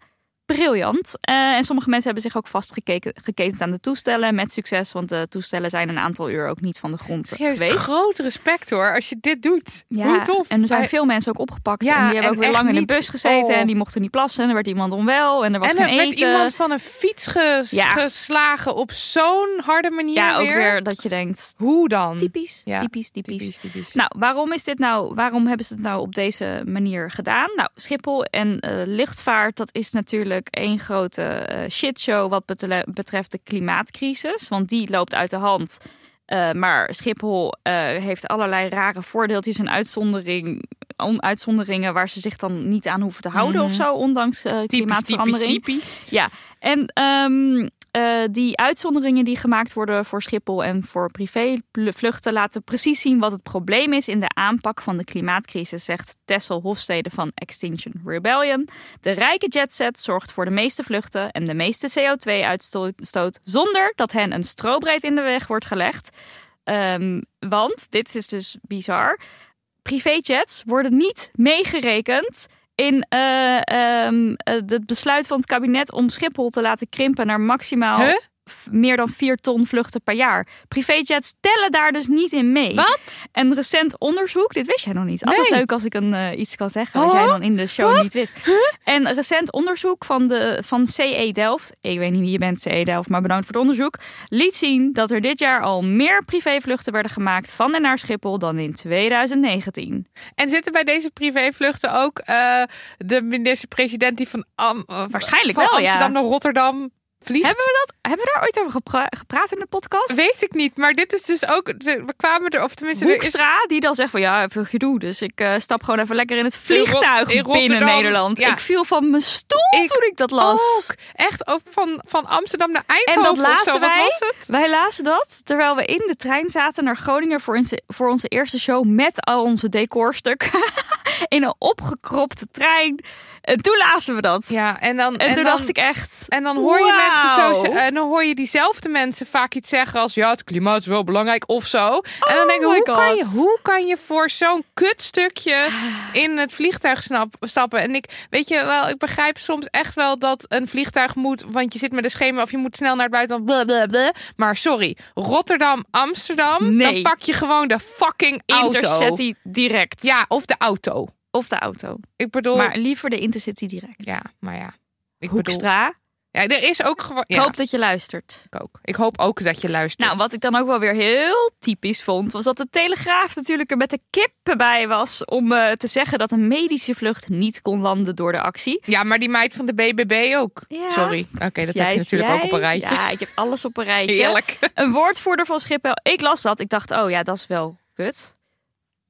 Briljant. Eh, en sommige mensen hebben zich ook vastgeketend aan de toestellen met succes. Want de toestellen zijn een aantal uur ook niet van de grond geweest. groot respect hoor, als je dit doet. Ja, Hoe tof. En er zijn veel mensen ook opgepakt. Ja, en die hebben en ook weer lang in de bus gezeten. oh. En die mochten niet plassen. En er werd iemand onwel. En er was en geen er werd eten. iemand van een fiets ges- Ja. geslagen op zo'n harde manier ja, ook weer. weer dat je denkt, Hoe dan? typisch, Ja, typisch, typisch. Typisch, typisch. Nou, waarom is dit nou? Waarom hebben ze het nou op deze manier gedaan? Nou, Schiphol en eh, luchtvaart, dat is natuurlijk één grote eh, shitshow wat betreft de klimaatcrisis. Want die loopt uit de hand. Eh, maar Schiphol eh, heeft allerlei rare voordeeltjes en uitzondering, on- uitzonderingen waar ze zich dan niet aan hoeven te houden Mhm. of zo, ondanks eh, typisch, typisch, klimaatverandering. typisch. En ehm, eh, die uitzonderingen die gemaakt worden voor Schiphol en voor privévluchten laten precies zien wat het probleem is in de aanpak van de klimaatcrisis, zegt Tessel Hofstede van Extinction Rebellion. De rijke jetset zorgt voor de meeste vluchten en de meeste CO2-uitstoot zonder dat hen een strobreed in de weg wordt gelegd. Ehm, want, dit is dus bizar, privéjets worden niet meegerekend in eh, het besluit van het kabinet om Schiphol te laten krimpen naar maximaal? Meer dan 4 ton vluchten per jaar. Privéjets tellen daar dus niet in mee. Wat? En recent onderzoek, dit wist jij nog niet. Altijd Nee. leuk als ik een, eh, iets kan zeggen wat Oh? jij dan in de show niet wist. En recent onderzoek van, de, van CE Delft, ik weet niet wie je bent CE Delft, maar bedankt voor het onderzoek, liet zien dat er dit jaar al meer privévluchten werden gemaakt van en naar Schiphol dan in 2019. En zitten bij deze privévluchten ook eh, de minister-president die van, Am- Waarschijnlijk van wel, ja. Amsterdam naar Rotterdam vliegt? Hebben we dat? Hebben we daar ooit over gepra- gepraat in de podcast? Weet ik niet, maar dit is dus ook. We we kwamen er, of tenminste, er is Hoekstra, die dan zegt van ja, veel gedoe. Dus ik eh, stap gewoon even lekker in het vliegtuig in binnen Nederland. ja. Ik viel van mijn stoel Ik toen ik dat las. ook echt ook van, van Amsterdam naar En Eindhoven. dat of zo. lazen Wat wij. was het? Wij lazen dat terwijl we in de trein zaten naar Groningen voor onze, voor onze eerste show met al onze decorstukken. in een opgekropte trein. En toen lazen we dat. Ja, en dan, en, toen dan, dacht ik echt. En dan hoor je mensen zo, en dan hoor je diezelfde mensen vaak iets zeggen als ja, het klimaat is wel belangrijk of zo. en dan denk ik, Oh hoe kan, je, hoe kan je voor zo'n kutstukje in het vliegtuig snap, stappen? En ik weet je wel, ik begrijp soms echt wel dat een vliegtuig moet, want je zit met een schema of je moet snel naar het buitenland. blablabla. Maar sorry, Rotterdam, Amsterdam, Nee. dan pak je gewoon de fucking auto. Intercity direct. Ja, of de auto. Of de auto. Ik bedoel, Maar liever de Intercity direct. ja, maar ja. Ik bedoel, Hoekstra, ja, er is ook gewoon. ik hoop dat je luistert. ik ook. Ik hoop ook dat je luistert. Nou, wat ik dan ook wel weer heel typisch vond, was dat de Telegraaf natuurlijk er met de kippen bij was om eh, te zeggen dat een medische vlucht niet kon landen door de actie. Ja, maar die meid van de BBB ook. Ja. Sorry. Oké, dat Jij- heb je natuurlijk ook op een rijtje. Ja, ik heb alles op een rijtje. Heerlijk. Een woordvoerder van Schiphol. Ik las dat. Ik dacht, oh ja, dat is wel kut.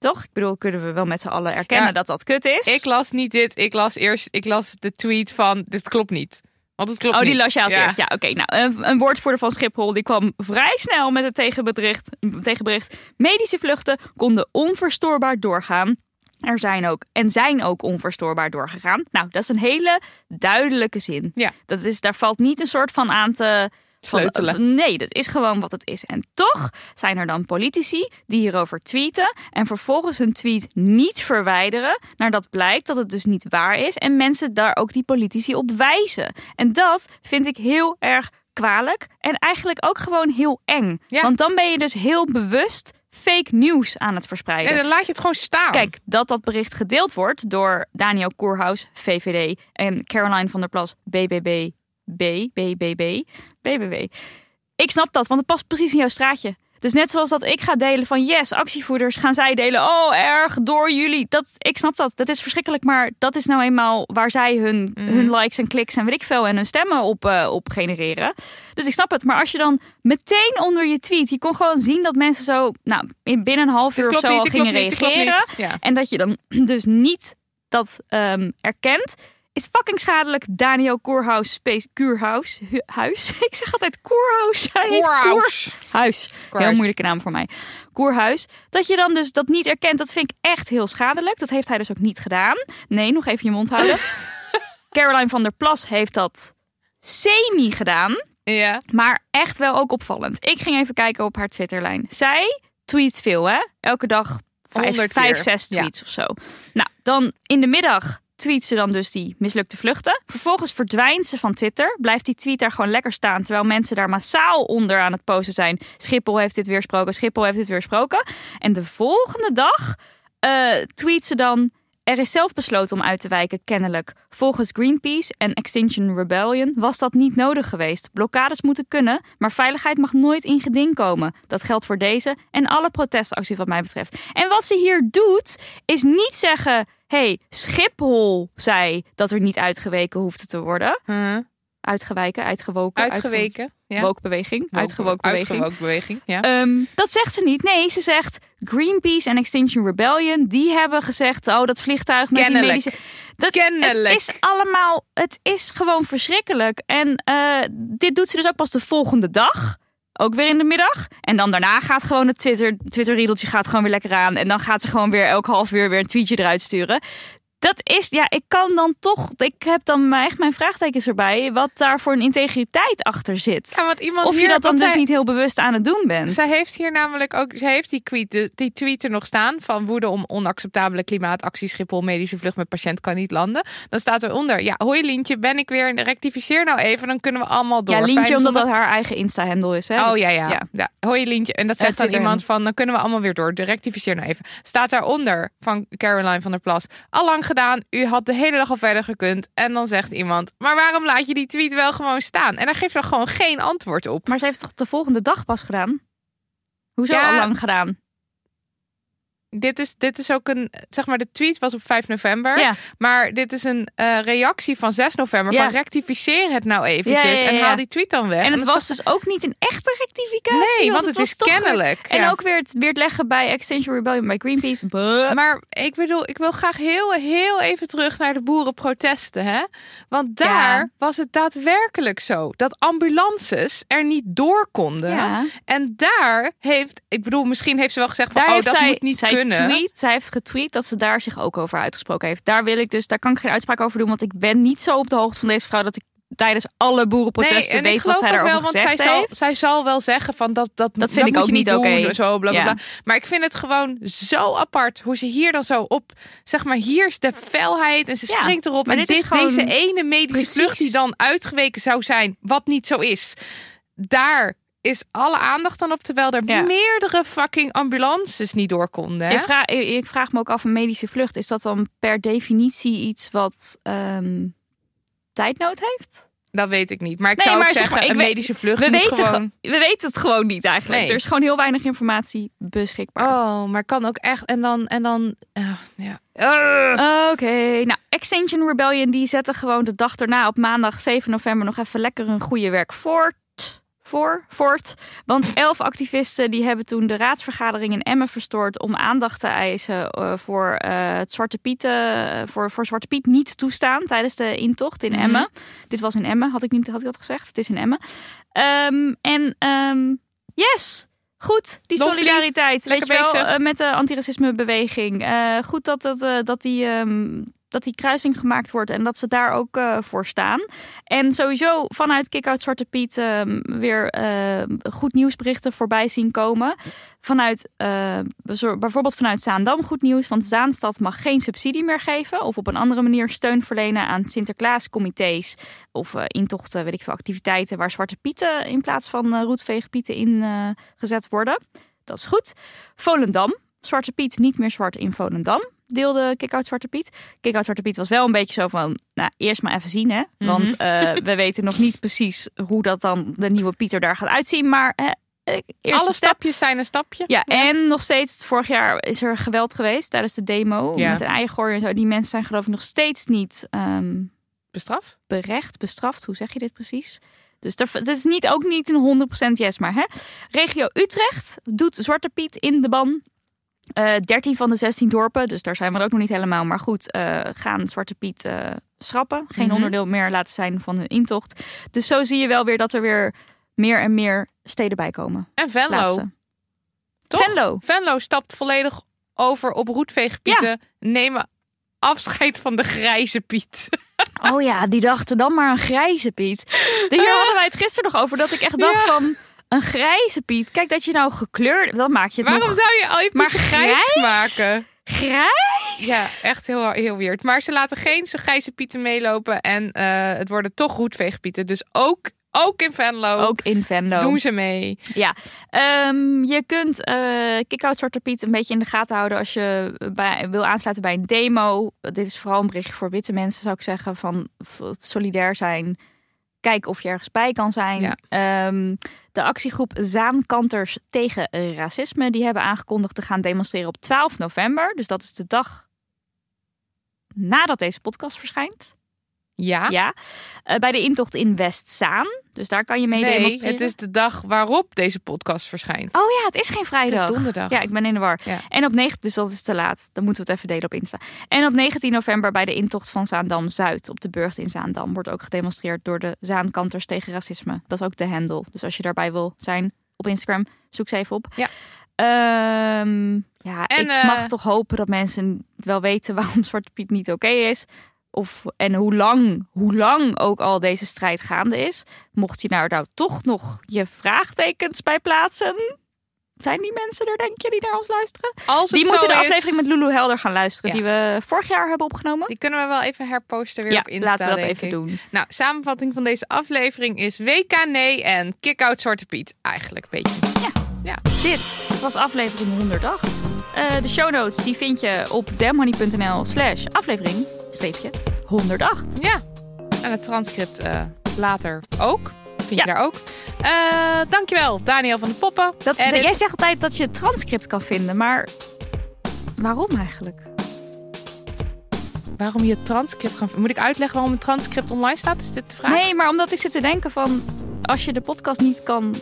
Toch? Ik bedoel, kunnen we wel met z'n allen erkennen Ja. dat dat kut is? Ik las niet dit. Ik las eerst ik las de tweet van dit klopt niet. Want het klopt Oh, die niet. las je als Ja. eerst. Ja, oké. Nou, een, een woordvoerder van Schiphol die kwam vrij snel met het tegenbericht, tegenbericht. Medische vluchten konden onverstoorbaar doorgaan. Er zijn ook en zijn ook onverstoorbaar doorgegaan. Nou, dat is een hele duidelijke zin. Ja. Dat is, daar valt niet een soort van aan te van- Sleutelen. nee, dat is gewoon wat het is. En toch zijn er dan politici die hierover tweeten en vervolgens hun tweet niet verwijderen, nadat blijkt dat het dus niet waar is en mensen daar ook die politici op wijzen. En dat vind ik heel erg kwalijk en eigenlijk ook gewoon heel eng. Ja. Want dan ben je dus heel bewust fake nieuws aan het verspreiden. En dan laat je het gewoon staan. Kijk, dat dat bericht gedeeld wordt door Daniel Koerhuis, VVD, en Caroline van der Plas, BBB, BBB, BBB. Ik snap dat, want het past precies in jouw straatje. Dus net zoals dat ik ga delen van yes, actievoerders gaan zij delen. Oh, erg door jullie. Dat, ik snap dat. Dat is verschrikkelijk. Maar dat is nou eenmaal waar zij hun, hun likes en kliks en weet ik veel en hun stemmen op, eh, op genereren. Dus ik snap het. Maar als je dan meteen onder je tweet, je kon gewoon zien dat mensen zo, nou, in binnen een half uur of zo niet, al gingen niet, reageren. Ja. En dat je dan dus niet dat ehm, erkent, is fucking schadelijk. Daniel Koerhuis, Space Kuurhuis, Hu- huis. Ik zeg altijd Koerhuis. Koerhuis. Koerhuis. Heel moeilijke naam voor mij. Koerhuis. Dat je dan dus dat niet erkent, dat vind ik echt heel schadelijk. Dat heeft hij dus ook niet gedaan. Nee, nog even je mond houden. Caroline van der Plas heeft dat semi gedaan. Ja. Maar echt wel ook opvallend. Ik ging even kijken op haar Twitterlijn. Zij tweet veel, hè? Elke dag vijf, 100 vijf zes Ja. tweets of zo. Nou, dan in de middag tweet ze dan dus die mislukte vluchten. Vervolgens verdwijnt ze van Twitter. Blijft die tweet daar gewoon lekker staan. Terwijl mensen daar massaal onder aan het posten zijn. Schiphol heeft dit weersproken. Schiphol heeft dit weersproken. En de volgende dag eh, tweet ze dan... Er is zelf besloten om uit te wijken, kennelijk. Volgens Greenpeace en Extinction Rebellion was dat niet nodig geweest. Blokkades moeten kunnen, maar veiligheid mag nooit in geding komen. Dat geldt voor deze en alle protestacties wat mij betreft. En wat ze hier doet, is niet zeggen... hey, Schiphol zei dat er niet uitgeweken hoefde te worden. Huh? Uitgewijken, uitgewoken. Uitgeweken. Ja. Wookbeweging. Uitgewoken beweging. Ja. Ehm, dat zegt ze niet. Nee, ze zegt Greenpeace en Extinction Rebellion, die hebben gezegd, oh, dat vliegtuig met Kennelijk. die medische... Dat, Kennelijk. Het is allemaal, het is gewoon verschrikkelijk. En eh, dit doet ze dus ook pas de volgende dag. Ook weer in de middag. En dan daarna gaat gewoon het Twitter, Twitter riedeltje gaat gewoon weer lekker aan. En dan gaat ze gewoon weer elk half uur weer een tweetje eruit sturen. Dat is, ja, ik kan dan toch, ik heb dan echt mijn vraagtekens erbij, wat daar voor een integriteit achter zit. Ja, want iemand of je hier, dat dan dus zij- niet heel bewust aan het doen bent. Zij heeft hier namelijk ook, zij heeft die tweet, die tweet er nog staan van woede om onacceptabele klimaatactie Schiphol medische vlucht met patiënt kan niet landen. Dan staat eronder, ja, hoi Lientje, ben ik weer, rectificeer nou even, dan kunnen we allemaal door. ja, Lientje, omdat dat haar eigen Insta-handle is. Hè? Oh Dat- ja, ja, ja. Hoi Lientje. En dat zegt dan Twitter iemand van, dan kunnen we allemaal weer door. Rectificeer nou even. Staat daaronder van Caroline van der Plas. Al lang gedaan, u had de hele dag al verder gekund. En dan zegt iemand, maar waarom laat je die tweet wel gewoon staan? En daar geeft ze gewoon geen antwoord op. Maar ze heeft toch de volgende dag pas gedaan? Hoezo Ja. al lang gedaan? Dit is, dit is ook een, zeg maar, de tweet was op 5 november. Ja. Maar dit is een eh, reactie van 6 november. Ja. Van rectificeer het nou eventjes. Ja, En haal die tweet dan weg. En het was dus ook niet een echte rectificatie. Nee, want het is weer- kennelijk. En ook weer het, weer het leggen bij Extinction Rebellion bij Greenpeace. Buh. Maar ik bedoel, ik wil graag heel, heel even terug naar de boerenprotesten. Hè? Want daar was het daadwerkelijk zo dat ambulances er niet door konden. Ja. En daar heeft, ik bedoel, misschien heeft ze wel gezegd van, Daar oh, dat zij, moet niet zij kunnen. Tweet, zij heeft getweet dat ze daar zich ook over uitgesproken heeft. Daar wil ik dus, daar kan ik geen uitspraak over doen, want ik ben niet zo op de hoogte van deze vrouw dat ik tijdens alle boerenprotesten en weet wat zij daarover wel, want zij gezegd zal, heeft. zij zal wel zeggen van dat dat, Dat vind ik moet ook niet oké. Zo, bla, bla, Ja. bla. Maar ik vind het gewoon zo apart hoe ze hier dan zo op, zeg maar, hier is de felheid en ze Ja, springt erop. En dit deze ene medische Precies. vlucht die dan uitgeweken zou zijn, wat niet zo is, daar is alle aandacht dan op, terwijl er Ja. meerdere fucking ambulances niet door konden. Hè? Ik vraag, ik, vraag me ook af, een medische vlucht, is dat dan per definitie iets wat ehm, tijdnood heeft? Dat weet ik niet. Maar ik Nee, zou maar zeggen, maar, ik een weet- medische vlucht We moet weten, gewoon... ge- we weten het gewoon niet eigenlijk. Nee. Er is gewoon heel weinig informatie beschikbaar. Oh, maar kan ook echt. En dan, en dan, ah, ja. Oké, nou, Extinction Rebellion die zetten gewoon de dag erna op maandag 7 november nog even lekker hun goede werk voort. Voor, voort. Want elf activisten die hebben toen de raadsvergadering in Emmen verstoord om aandacht te eisen eh, voor eh, het Zwarte Piet, eh, voor, voor Zwarte Piet niet toestaan tijdens de intocht in Mhm. Emmen. Dit was in Emmen, had ik niet had ik dat gezegd? Het is in Emmen. Ehm, en ehm, yes, goed, die solidariteit, weet je wel, bezig. met de antiracismebeweging. Eh goed dat, dat, dat, die, ehm, dat die kruising gemaakt wordt en dat ze daar ook eh, voor staan. En sowieso vanuit Kick-Out Zwarte Piet ehm, weer eh, goed nieuwsberichten voorbij zien komen. Vanuit, eh, bezor- bijvoorbeeld vanuit Zaandam goed nieuws, want Zaanstad mag geen subsidie meer geven of op een andere manier steun verlenen aan Sinterklaascomité's of eh, intochten, weet ik veel, activiteiten waar Zwarte Pieten in plaats van eh roetveegpieten in gezet worden. Dat is goed. Volendam, Zwarte Piet niet meer zwart in Volendam. Deelde Kick-Out Zwarte Piet. Kick-Out Zwarte Piet was wel een beetje zo van... Nou, eerst maar even zien, hè. Want eh, we weten nog niet precies hoe dat dan de nieuwe Pieter daar gaat uitzien. Maar eh, eerste Alle stap. stapjes zijn een stapje. Ja, en nog steeds, vorig jaar is er geweld geweest tijdens de demo. Ja. Met een eigen en zo. Die mensen zijn geloof ik nog steeds niet ehm, Bestraf? berecht, bestraft. Hoe zeg je dit precies? Dus dat is niet, ook niet een 100% yes, maar hè. Regio Utrecht doet Zwarte Piet in de ban. Eh 13 van de 16 dorpen, dus daar zijn we ook nog niet helemaal. Maar goed, eh, gaan Zwarte Piet eh, schrappen. Geen Mhm. onderdeel meer laten zijn van hun intocht. Dus zo zie je wel weer dat er weer meer en meer steden bij komen. En Venlo. Toch? Venlo. Venlo stapt volledig over op roetveegpieten. Nemen afscheid van de grijze Piet. Oh ja, die dachten dan maar een grijze Piet. Hier hadden wij het gisteren nog over dat ik echt dacht Ja. van... Een grijze Piet. Kijk dat je nou gekleurd... Dan maak je het Waarom nog zou je al je Maar grijs, grijs? maken? grijs. Ja, echt heel, heel weird. Maar ze laten geen grijze pieten meelopen. En eh, het worden toch roetveegpieten. Dus ook, ook in Venlo Ook in Venlo. doen ze mee. Ja, Ehm, je kunt eh Kick-Out Zwarte Piet een beetje in de gaten houden als je bij, wil aansluiten bij een demo. Dit is vooral een berichtje voor witte mensen, zou ik zeggen, van solidair zijn. Kijk of je ergens bij kan zijn. Ja. Ehm, de actiegroep Zaankanters tegen racisme, die hebben aangekondigd te gaan demonstreren op 12 november. Dus dat is de dag nadat deze podcast verschijnt. Ja. Ja. Eh, bij de intocht in Westzaan. Dus daar kan je mee nee, demonstreren. het is de dag waarop deze podcast verschijnt. Oh ja, het is geen het vrijdag. is donderdag. Ja, ik ben in de war. Ja. En op 9, dus dat is te laat. Dan moeten we het even delen op Insta. En op 19 november bij de intocht van Zaandam Zuid op de burcht in Zaandam wordt ook gedemonstreerd door de Zaankanters tegen racisme. Dat is ook de handle. Dus als je daarbij wil zijn op Instagram, zoek ze even op. Ja. Ehm, ja, En, ik eh, mag toch hopen dat mensen wel weten waarom Zwarte Piet niet oké is. Of, en hoe lang, hoe lang ook al deze strijd gaande is. Mocht je nou, nou toch nog je vraagtekens bij plaatsen. Zijn die mensen er, denk je, die naar ons luisteren? Als Die moeten de is, aflevering met Lulu Helder gaan luisteren. Ja. Die we vorig jaar hebben opgenomen. Die kunnen we wel even herposten weer ja, op Insta, laten we dat even ik. doen. Nou, samenvatting van deze aflevering is WK nee en kick-out Zwarte Piet. Eigenlijk een beetje. Dit was aflevering 108. Eh, de show notes die vind je op demhoney.nl slash aflevering streepje 108. Ja. En het transcript eh, later ook. Vind Ja. je daar ook. Eh, dankjewel, Daniel van de Poppen. Dat, Edit. jij zegt altijd dat je het transcript kan vinden, maar waarom eigenlijk? Waarom je het transcript kan... Moet ik uitleggen waarom het transcript online staat? Is dit de vraag? Nee, maar omdat ik zit te denken van... als je de podcast niet kan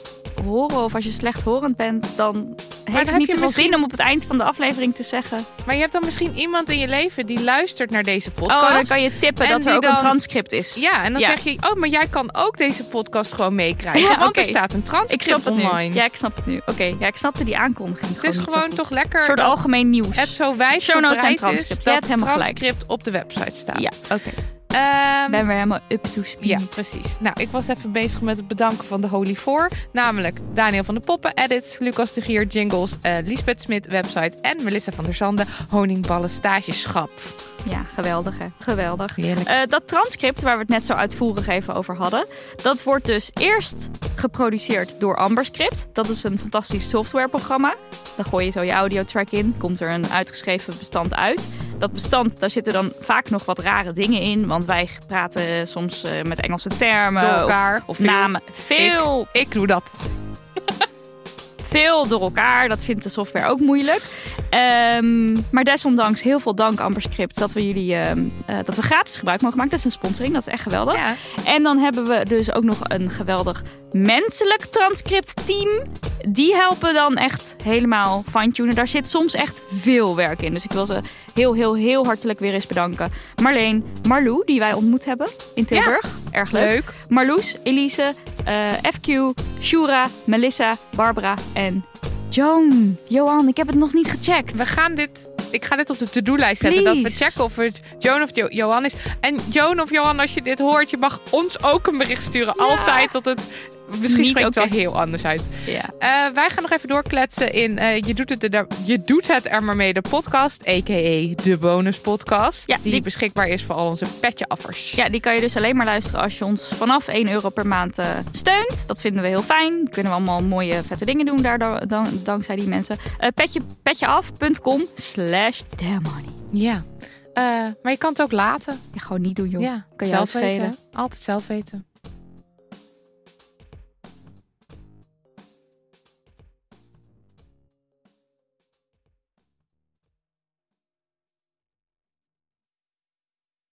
horen of als je slechthorend bent... dan heeft het niet zoveel misschien- zin om op het eind van de aflevering te zeggen... Maar je hebt dan misschien iemand in je leven die luistert naar deze podcast. oh, dan kan je tippen En dat er ook een transcript is. Ja, en dan Ja. zeg je... Oh, maar jij kan ook deze podcast gewoon meekrijgen. Ja, want er staat een transcript online. Ja, ik snap het nu. Oké, ja, ik snapte die aankondiging het is gewoon toch lekker... Een soort algemeen nieuws. Het zo wijd Show notes en is transcript. dat het transcript op de website staat. Ja, oké. Ehm, ben weer helemaal up to speed. Ja, precies. Nou, ik was even bezig met het bedanken van de Holy Four. Namelijk Daniel van de Poppen, edits, Lucas de Gier, jingles, eh Lisbeth Smit, website en Melissa van der Zanden, honingballen, stageschat. Ja, geweldig hè. Geweldig. Heerlijk. Eh, dat transcript waar we het net zo uitvoerig even over hadden, dat wordt dus eerst geproduceerd door Amberscript. Dat is een fantastisch softwareprogramma. Dan gooi je zo je audiotrack in, komt er een uitgeschreven bestand uit. Dat bestand, daar zitten dan vaak nog wat rare dingen in, want wij praten soms eh, met Engelse termen Door elkaar. of, namen. Veel Ik doe dat. Veel door elkaar. Dat vindt de software ook moeilijk. Ehm, maar desondanks heel veel dank Amberscript dat we jullie ehm, eh, dat we gratis gebruik mogen maken. Dat is een sponsoring, dat is echt geweldig. Ja. En dan hebben we dus ook nog een geweldig menselijk transcript team. Die helpen dan echt helemaal fine-tunen. Daar zit soms echt veel werk in. Dus ik wil ze heel, heel, heel hartelijk weer eens bedanken. Marleen, Marlou, die wij ontmoet hebben in Tilburg. Erg leuk. Leuk. Marloes, Elise, eh, FQ, Shura, Melissa, Barbara en Joan. Johan, ik heb het nog niet gecheckt. We gaan dit... Ik ga dit op de to-do-lijst zetten. Dat we checken of het Joan of jo Johan is. En Joan of Johan, als je dit hoort, je mag ons ook een bericht sturen. Ja. Altijd tot het... Misschien spreekt het wel heel anders uit. Ja. Eh, wij gaan nog even doorkletsen in eh, je, doet het er, je doet het er maar mee, de podcast. A.k.a. de bonus podcast. Ja, die, die- beschikbaar is voor al onze petje-affers. ja, die kan je dus alleen maar luisteren als je ons vanaf 1 euro per maand eh, steunt. Dat vinden we heel fijn. Dan kunnen we allemaal mooie vette dingen doen daardoor, dan, dankzij die mensen. Petje, petjeaf.com slash damnmoney. Ja. Maar je kan het ook laten. Ja, gewoon niet doen joh. Ja, kan je zelf weten. Altijd zelf weten.